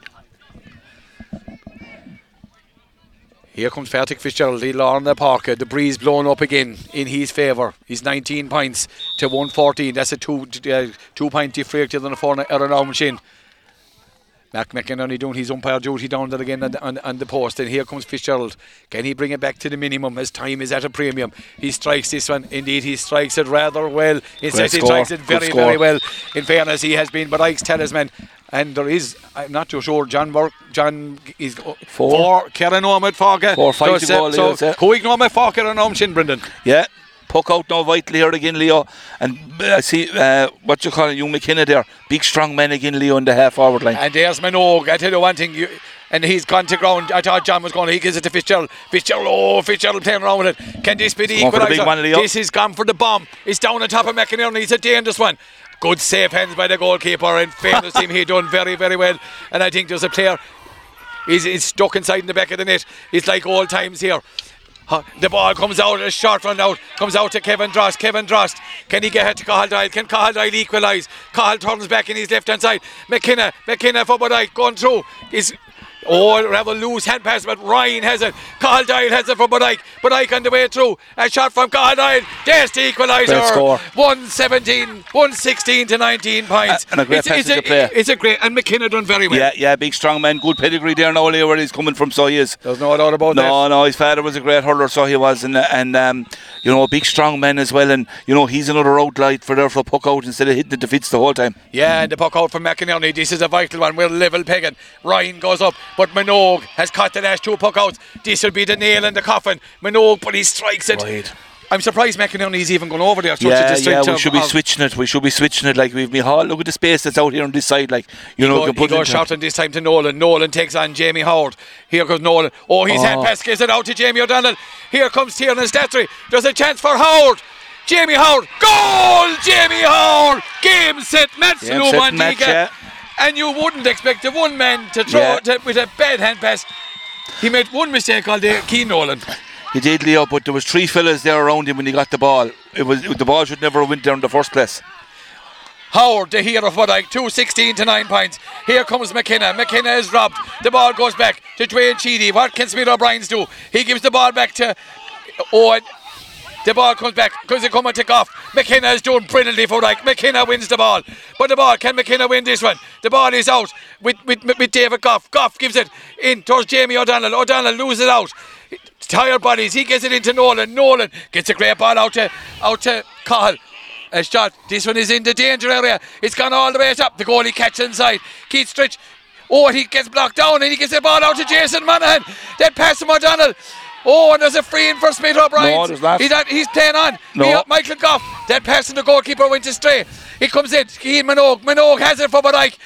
Here comes Fertig Fitzgerald, he'll on the parker. The breeze blowing up again in his favour. He's 19 points to 114. That's a two uh, two point differential than a four or an hour machine. Mac McInerney doing his umpire duty down there again on the, on, on the post. And here comes Fitzgerald. Can he bring it back to the minimum as time is at a premium? He strikes this one. Indeed, he strikes it rather well. In fact, he strikes it very, very well. In fairness, he has been Ike's talisman. And there is, I'm not too sure, John Burke, John is oh, Four. four Kieran Omid Fogga. Four, five so, go, Leo, So, yeah. Coig Nomad Fogga Kieran Omshin, Brendan. Yeah. Puck out now vitally here again, Leo. And uh, I see uh, what you call it, Hugh McKenna there. Big strong man again, Leo, in the half forward line. And there's Minogue. I tell you one thing, you, and he's gone to ground. I thought John was going. He gives it to Fitzgerald. Fitzgerald, oh, Fitzgerald playing around with it. Can this be the going for the big equaliser? one, Leo. This is gone for the bomb. It's down on top of McInerney. It's a dangerous one. Good safe hands by the goalkeeper. In fairness him, he done very, very well. And I think there's a player. He's, he's stuck inside in the back of the net. It's like old times here. The ball comes out, a short run out, comes out to Kevin Drost. Kevin Drost, can he get it to Cahill Doyle? Can Cahill Doyle equalise? Cahill turns back in his left hand side. McKenna, McKenna for Bodyke, going through. Is Oh, have a loose hand pass, but Ryan has it. Doyle has it for Bodyke. Bodyke on the way through. A shot from Doyle. There's the equaliser. Great score. 117, 116 to 19 points. Uh, and a great it's, it's, of play. it's a great, and McKenna done very well. Yeah, yeah, big strong man. Good pedigree there now, where he's coming from, so he is. There's no doubt about that. No, no, his father was a great hurler, so he was, and and um, you know, a big strong man as well, and you know, he's another outlight for there for a puck out instead of hitting the defeats the whole time. Yeah, and the puck out from McInerney. This is a vital one. We're level pegging. Ryan goes up, but Minogue has caught the last two puck outs. This will be the nail in the coffin. Minogue, but he strikes it. Wide. I'm surprised McInerney's even gone over there. Yeah, yeah, we should be switching it. We should be switching it like we've been Mihal. Look at the space that's out here on this side, like you know, Go, he can put it goes into- shouting this time to Nolan. Nolan takes on Jamie Howard. Here goes Nolan. Oh, he's Oh. hand pass gives it out to Jamie O'Donnell. Here comes Tiernan Slattery. There's a chance for Howard. Jamie Howard. Goal! Jamie Howard. Game set. Match Game, set, match, yeah. And you wouldn't expect a one man to throw Yeah. to- with a bad hand pass. He made one mistake all day. Keane Nolan. He did, Leo, but there was three fellas there around him when he got the ball. It was the ball should never have went there in the first place. Howard, the hero for like 216 to 9 points. Here comes McKenna. McKenna is robbed. The ball goes back to Dwayne Sheedy. What can Smith O'Brien's do? He gives the ball back to Owen. The ball comes back. Because it come and take off. McKenna is doing brilliantly for like McKenna wins the ball. But the ball, can McKenna win this one? The ball is out with, with, with David Goff. Goff gives it in towards Jamie O'Donnell. O'Donnell loses it out. Tired bodies. He gets it into Nolan. Nolan gets a great ball out to out to Cahill. A shot. This one is in the danger area. It's gone all the way up. The goalie catches inside. Keith Stritch. Oh, he gets blocked down and he gets the ball out to Jason Monaghan. Then pass to O'Donnell. Oh, and there's a free in for Smith O'Brien. No, there's not. He's, not- he's playing on. No. Me- Michael Goff. That pass to the goalkeeper went astray. He comes in. Keane Minogue. Minogue has it for Bodyke.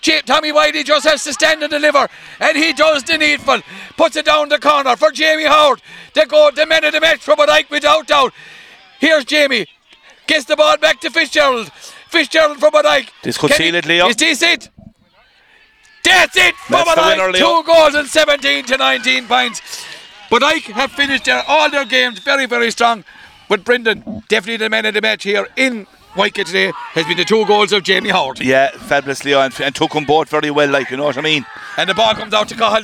J- Tommy Whitey just has to stand and deliver, and he does the needful. Puts it down the corner for Jamie Howard. They go the men of the match for Bodyke without doubt. Here's Jamie. Gets the ball back to Fitzgerald. Fitzgerald for Bodyke. This could Can seal he- it, Leo. Is this it? That's it for That's the Bodyke. winner, Leo. Two goals and 17 to 19 points. Bodyke have finished their, all their games very, very strong. But Brendan, definitely the man of the match here in Whitegate today has been the two goals of Jamie Howard. Yeah, fabulously Leo, and, took them both very well, like you know what I mean. And the ball comes out to. Cahill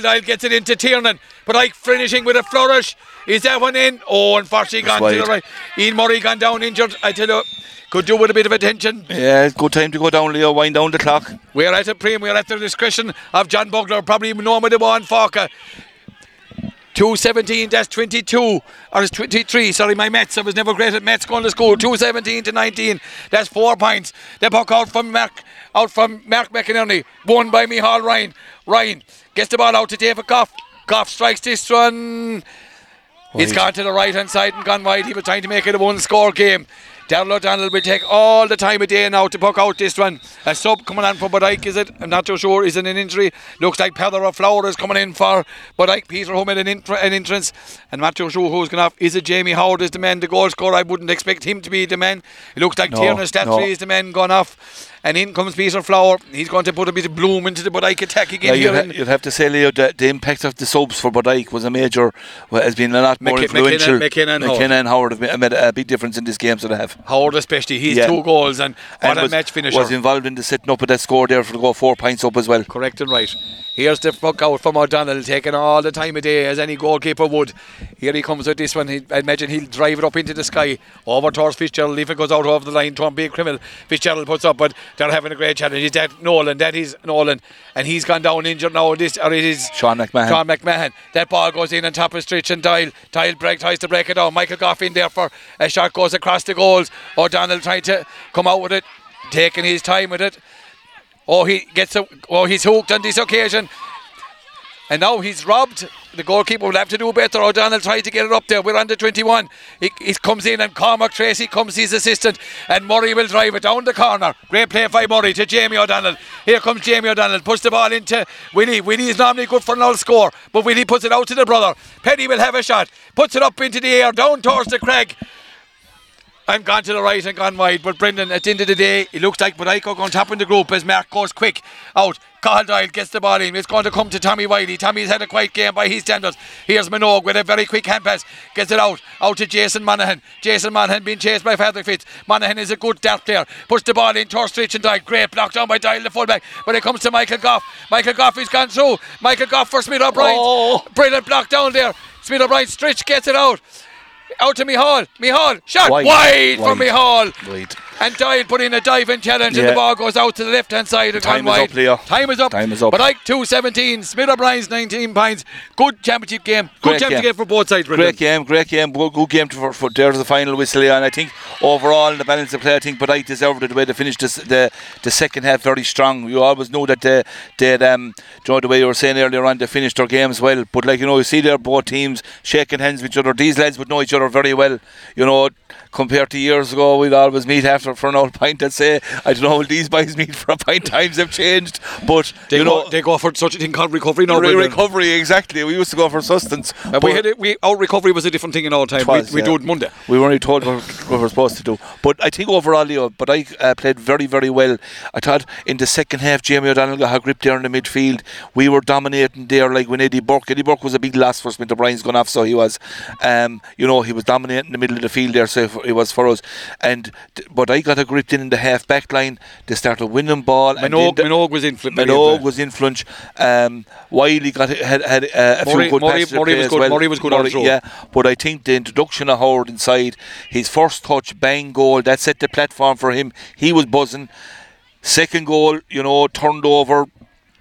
Doyle gets it into Tiernan. But Ike finishing with a flourish. Is that one in? Oh, unfortunately That's gone to the wide. right. Ian Murray gone down injured. I tell you, could do with a bit of attention. Yeah, it's good time to go down, Leo. Wind down the clock. We're at a premium. We're at the discretion of John Bugler. Probably Norma de Bon Falca. 217, that's 22, or it's 23. Sorry, my maths. I was never great at maths going to school. 217 to 19, that's four points. The puck out from Mark, out from Mark McInerney, won by Mihal Ryan. Ryan gets the ball out to David Goff. Goff strikes this one. He's gone to the right hand side and gone wide. He was trying to make it a one score game. Daryl O'Donnell will take all the time of day now to puck out this one. A sub coming on for Bodyke, is it? I'm not too sure. Is it an injury? Looks like Peather or Flower is coming in for Bodyke. Peter who made an, an entrance. And not too sure who's going off. Is it Jamie Howard is the man, the goal scorer? I wouldn't expect him to be the man. It looks like No, Tiernan Slattery no. is the man gone off. And in comes Peter Flower. He's going to put a bit of bloom into the Bodyke attack again you'd, ha- you'd have to say, Leo, that the impact of the subs for Bodyke was a major, well, has been a lot more McKin- influential. McKinnon- McKinnon and Howard. And Howard have ma- made a big difference in this game, so they have. Howard especially, he's Yeah. two goals and what and a was, match finisher. was involved in the setting up of that score there for to go four points up as well. Correct and right. Here's the fuck out from O'Donnell, taking all the time of day as any goalkeeper would. Here he comes with this one. He, I imagine he'll drive it up into the sky over towards Fitzgerald. If it goes out over the line, Tom Big Criminal, Fitzgerald puts up, but they're having a great challenge. Is that Nolan? That is Nolan, and he's gone down injured now. This or it is Sean McMahon. Sean McMahon. That ball goes in on top of Stritch and Dial. Dial break tries to break it down. Michael Goff in there for a shot goes across the goals. O'Donnell trying to come out with it, taking his time with it. Oh, he gets a, oh, he's hooked on this occasion. And now he's robbed. The goalkeeper will have to do better. O'Donnell tried to get it up there. We're under 21. He, he comes in and Cormac Tracy comes his assistant. And Murray will drive it down the corner. Great play by Murray to Jamie O'Donnell. Here comes Jamie O'Donnell. Puts the ball into Willie. Willie is normally good for an all score. But Willie puts it out to the brother. Penny will have a shot. Puts it up into the air. Down towards the Craig. I'm gone to the right and gone wide. But Brendan, at the end of the day, it looks like Bodyke going top in the group as Mark goes quick out. Carl Doyle gets the ball in. It's going to come to Tommy Wiley. Tommy's had a quiet game by his standards. Here's Minogue with a very quick hand pass. Gets it out. Out to Jason Monaghan. Jason Monaghan being chased by Patrick Fitz. Monaghan is a good dart player. Puts the ball in towards Stritch and Doyle. Great block down by Doyle, the fullback. But it comes to Michael Goff. Michael Goff is gone through. Michael Goff for Smith O'Brien. Oh. Brilliant block down there. Smith O'Brien. Stritch gets it out. Out to Mihal. Mihal. Shot Wide. wide, for Mihal. Wide. And Doyle put in a diving challenge and the ball goes out to the left hand side Time is wide. up, Leo. Time is up. Time is up. But like 217, Smith O'Brien's 19 points. Good championship game. Good Great championship game. game for both sides, Brendan. Great game, great game, good, good game for, for there's the final whistle, yeah, and I think overall in the balance of play, I think Bodyke deserved it the way they finished this, the the second half very strong. You always know that they they um, you know the way you were saying earlier on, they finished their games well. But like you know, you see there both teams shaking hands with each other. These lads would know each other very well. You know, compared to years ago, we'd always meet after for an old pint and say, I don't know, these boys meet for a pint? Times have changed, but They, you go, know. they go for such a thing called recovery now, Re- recovery, exactly. We used to go for sustenance. Uh, we had it, we, our recovery was a different thing in all time. Was, we we yeah. do it Monday. We were only told what, what we were supposed to do. But I think overall, Leo, but I uh, played very, very well. I thought in the second half, Jamie O'Donnell got a grip there in the midfield. We were dominating there, like when Eddie Burke. Eddie Burke was a big loss for Smith Brian's gone off, so he was, um, you know, he was dominating the middle of the field there, so he was for us. And but I got a grip in in the half back line. They started winning ball. Minogue, the- Minogue was in flip. Minogue was influence. Um, Wiley got had had uh, a Murray- few good Murray- passes Murray was as good. well. Murray was good on throw. Yeah, but I think the introduction of Howard inside, his first touch, bang goal, that set the platform for him. He was buzzing. Second goal, you know, turned over.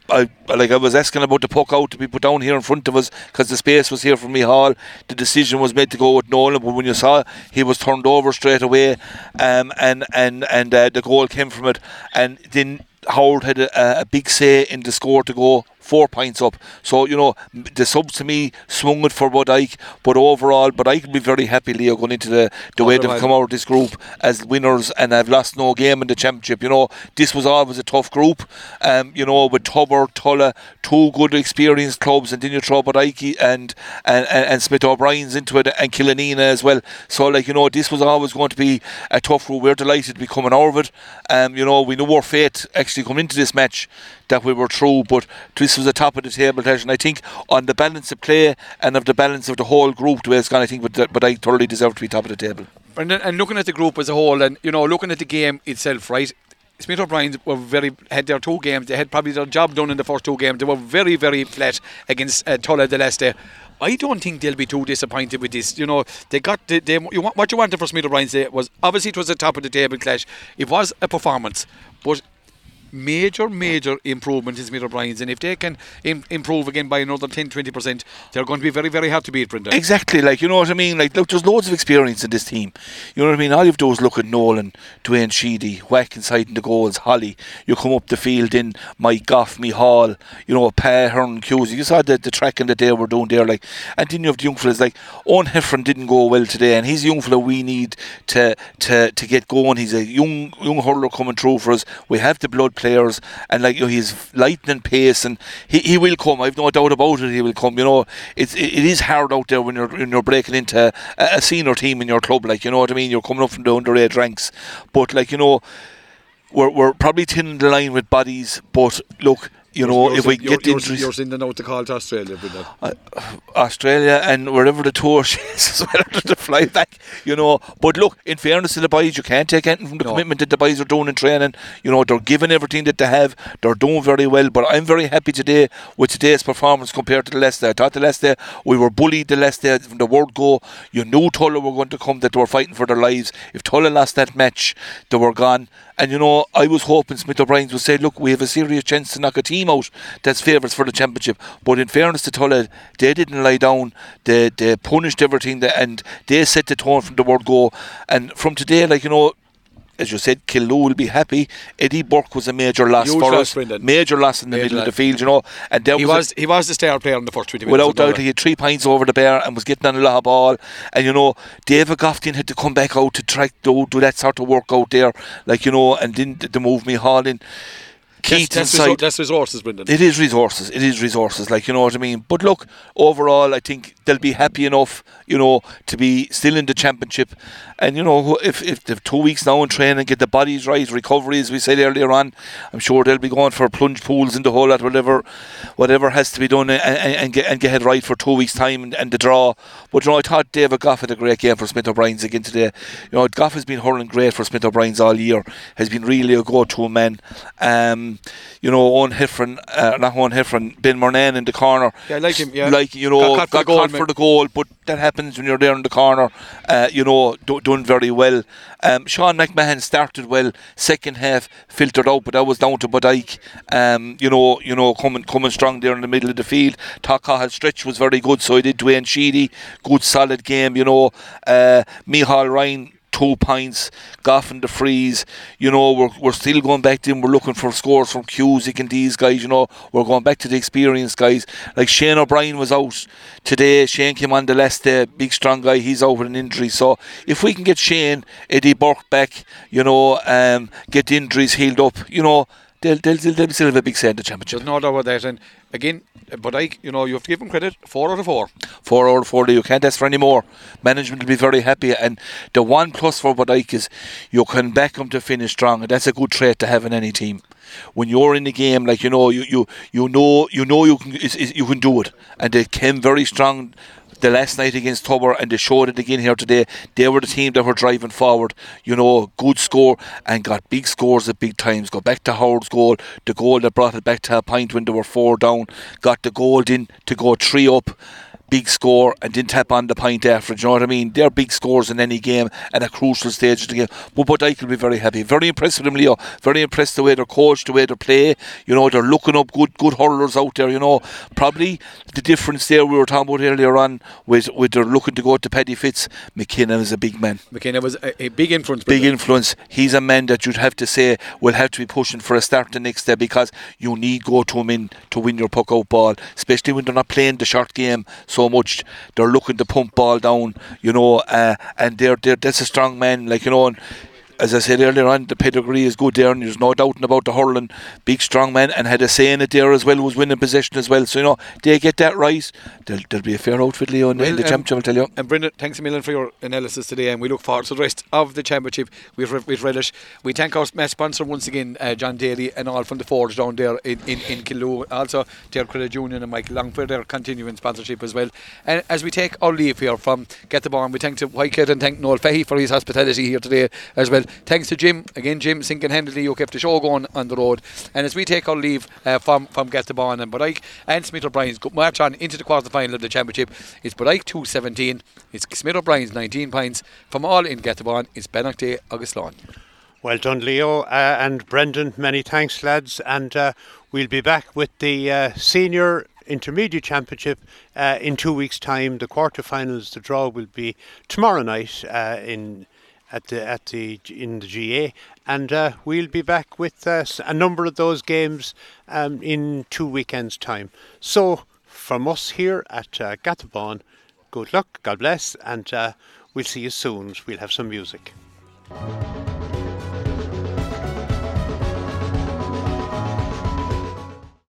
I like I was asking about the puck out to be put down here in front of us because the space was here for me Hall. The decision was made to go with Nolan, but when you saw he was turned over straight away, um, and and and uh, the goal came from it, and then Howard had a, a big say in the score to go four points up. So you know the subs to me swung it for Bodyke, but overall, but I can be very happy, Leo, going into the the way they've come out of this group as winners and have lost no game in the championship. You know this was always a tough group. Um, you know with Tubber, Tulla, two good experienced clubs, and then you throw Bodyke and and, and, and Smith O'Brien's into it and Killanena as well. So like you know this was always going to be a tough group. We're delighted to be coming out of it. Um, you know we know our fate actually coming into this match that we were through, but this was a top of the table and I think on the balance of play and of the balance of the whole group, the way it's gone, I think, but, but I thoroughly deserve to be top of the table. Brendan, and looking at the group as a whole, and you know, looking at the game itself, right? Smith O'Brien were very had their two games. They had probably their job done in the first two games. They were very, very flat against uh, Tulla the day. I don't think they'll be too disappointed with this. You know, they got the, they, you what you wanted for Smith O'Brien was obviously it was a top of the table clash. It was a performance, but major, major improvement in Smith O'Brien's, and if they can Im- improve again by another 10 20%, they're going to be very, very hard to beat, Brendan. Exactly, like you know what I mean. Like, look, there's loads of experience in this team. You know what I mean. All you have to do is look at Nolan, Dwayne Sheedy, whack inside in the goals. Holly, you come up the field in Mike Goff, me Hall. You know, Pa Hearn, Cusey. You saw the the tracking that they were doing there. Like, and then you have the young fellas like Owen Heffron didn't go well today, and he's a young fella we need to to to get going. He's a young young hurler coming through for us. We have the blood players, and like you know, he's lightning pace, and he, he will come. I've no doubt about it. He will come. You know, it's it, it is hard out there when you're when you're breaking into a, a senior team in your club. Like you know what I mean. You're coming up from the underage ranks, but like you know, we're we're probably thinning the line with bodies. But look. You know, if we get you're, injuries, you're sending out the call to Australia, Brendan. Uh, Australia and wherever the tour <laughs> is as well to fly back, you know. But look, in fairness to the boys, you can't take anything from the No. commitment that the boys are doing in training. You know, they're giving everything that they have. They're doing very well. But I'm very happy today with today's performance compared to the last Leicester. I thought the Leicester we were bullied the Leicester from the word go. You knew Tulla were going to come, that they were fighting for their lives. If Tulla lost that match, they were gone. And you know, I was hoping Smith O'Brien's would say, look, we have a serious chance to knock a team out that's favourites for the championship. But in fairness to Tulla, they didn't lie down. They they punished everything and they set the tone from the word go. And from today, like you know, as you said, Killoo will be happy. Eddie Burke was a major loss Huge for loss, us. Brendan. Major loss in the Major middle of the field, you know. And He was, a- was he was the star player in the first 20 minutes. Without doubt, he had three pints over the bar and was getting on a lot of ball. And you know, David Goftin had to come back out to try to do that sort of work out there, like you know, and then to move me Hall in. That's, Keith that's, resor- that's resources, Brendan. It is resources. It is resources. Like you know what I mean. But look, overall, I think they'll be happy enough, you know, to be still in the championship. And you know, if if they've two weeks now in training, get the bodies right, recovery, as we said earlier on, I'm sure they'll be going for plunge pools in the whole lot, whatever, whatever has to be done, and, and, and get and get it right for two weeks time and, and the draw. But you know, I thought David Goff had a great game for Smith O'Brien's again today. You know, Goff has been hurling great for Smith O'Brien's all year. Has been really a go-to man. Um, you know, Owen Heffron, uh, not Owen Heffron, Ben Murnane in the corner. Yeah, I like him, yeah. Like you know, Got got caught for the goal, for the goal, but that happens when you're there in the corner. Uh, you know, do, very well. Um, Sean McMahon started well. Second half filtered out, but that was down to Bodyke. Um, you know, you know, coming coming strong there in the middle of the field. Takahal stretch was very good. So he did Dwayne Sheedy, good solid game. You know, uh, Mihal Ryan two points, Goff and the freeze. You know, we're, we're still going back to him. We're looking for scores from Cusick and these guys. You know, we're going back to the experienced guys. Like Shane O'Brien was out today. Shane came on the last day, big strong guy. He's out with an injury. So if we can get Shane, Eddie Burke back, you know, um, get the injuries healed up, you know, they'll, they'll, they'll, they'll still have a big say in the championship. There's no doubt about that. And again, but I, you know, you have to give him credit. Four out of four. four out of four. You can't ask for any more. Management will be very happy. And the one plus for Bodyke is you can back them to finish strong, and that's a good trait to have in any team. When you're in the game, like you know, you you, you know you know you can is, is, you can do it, and they came very strong. The last night against Tubber, and they showed it again here today. They were the team that were driving forward. You know, good score and got big scores at big times. Go back to Howard's goal, the goal that brought it back to a point when they were four down. Got the goal in to go three up big score and didn't tap on the point after. Do you know what I mean? They're big scores in any game at a crucial stage of the game. But Bodyke will be very happy. Very impressed with them, Leo. Very impressed the way they're coached, the way they play. You know, they're looking up good good hurlers out there, you know. Probably the difference there we were talking about earlier on with, with they're looking to go to Paddy Fitz. McKinnon is a big man. McKenna was a, a big influence. Big influence. He's a man that you'd have to say will have to be pushing for a start the next day because you need go to him in to win your puck out ball, especially when they're not playing the short game so much. They're looking to pump ball down, you know, uh, and they're, they're that's a strong man, like you know. And, as I said earlier on, the pedigree is good there, and there's no doubting about the hurling. Big, strong man, and had a say in it there as well, was winning possession as well. So, you know, they get that right. There'll, there'll be a fair outfit, Leo, in, the- in Well, the um, championship, I'll tell you. And Brendan, thanks a million for your analysis today, and we look forward to the rest of the championship with, with Relish. We thank our sponsor once again, uh, John Daly, and all from the Forge down there in, in, in Killoo. Also, Derg Credit Union and Mike Long for their continuing sponsorship as well. And as we take our leave here from Get the Barn, we thank to Whitegate and thank Noel Fahey for his hospitality here today as well. Thanks to Jim, again, Jim single handedly, you kept the show going on the road. And as we take our leave uh, from, from Ball and Bodyke and Smith O'Brien's march on into the quarter final of the championship, it's Bodyke 217, it's Smith O'Brien's 19 points. From all in Ball, it's Day, August Lawn. Well done, Leo uh, and Brendan. Many thanks, lads. And uh, we'll be back with the uh, senior intermediate championship uh, in two weeks' time. The quarterfinals, the draw will be tomorrow night uh, in at the at the in the GAA, and uh, we'll be back with uh, a number of those games um, in two weekends' time. So, from us here at uh, Gathabon, good luck, God bless, and uh, we'll see you soon. We'll have some music.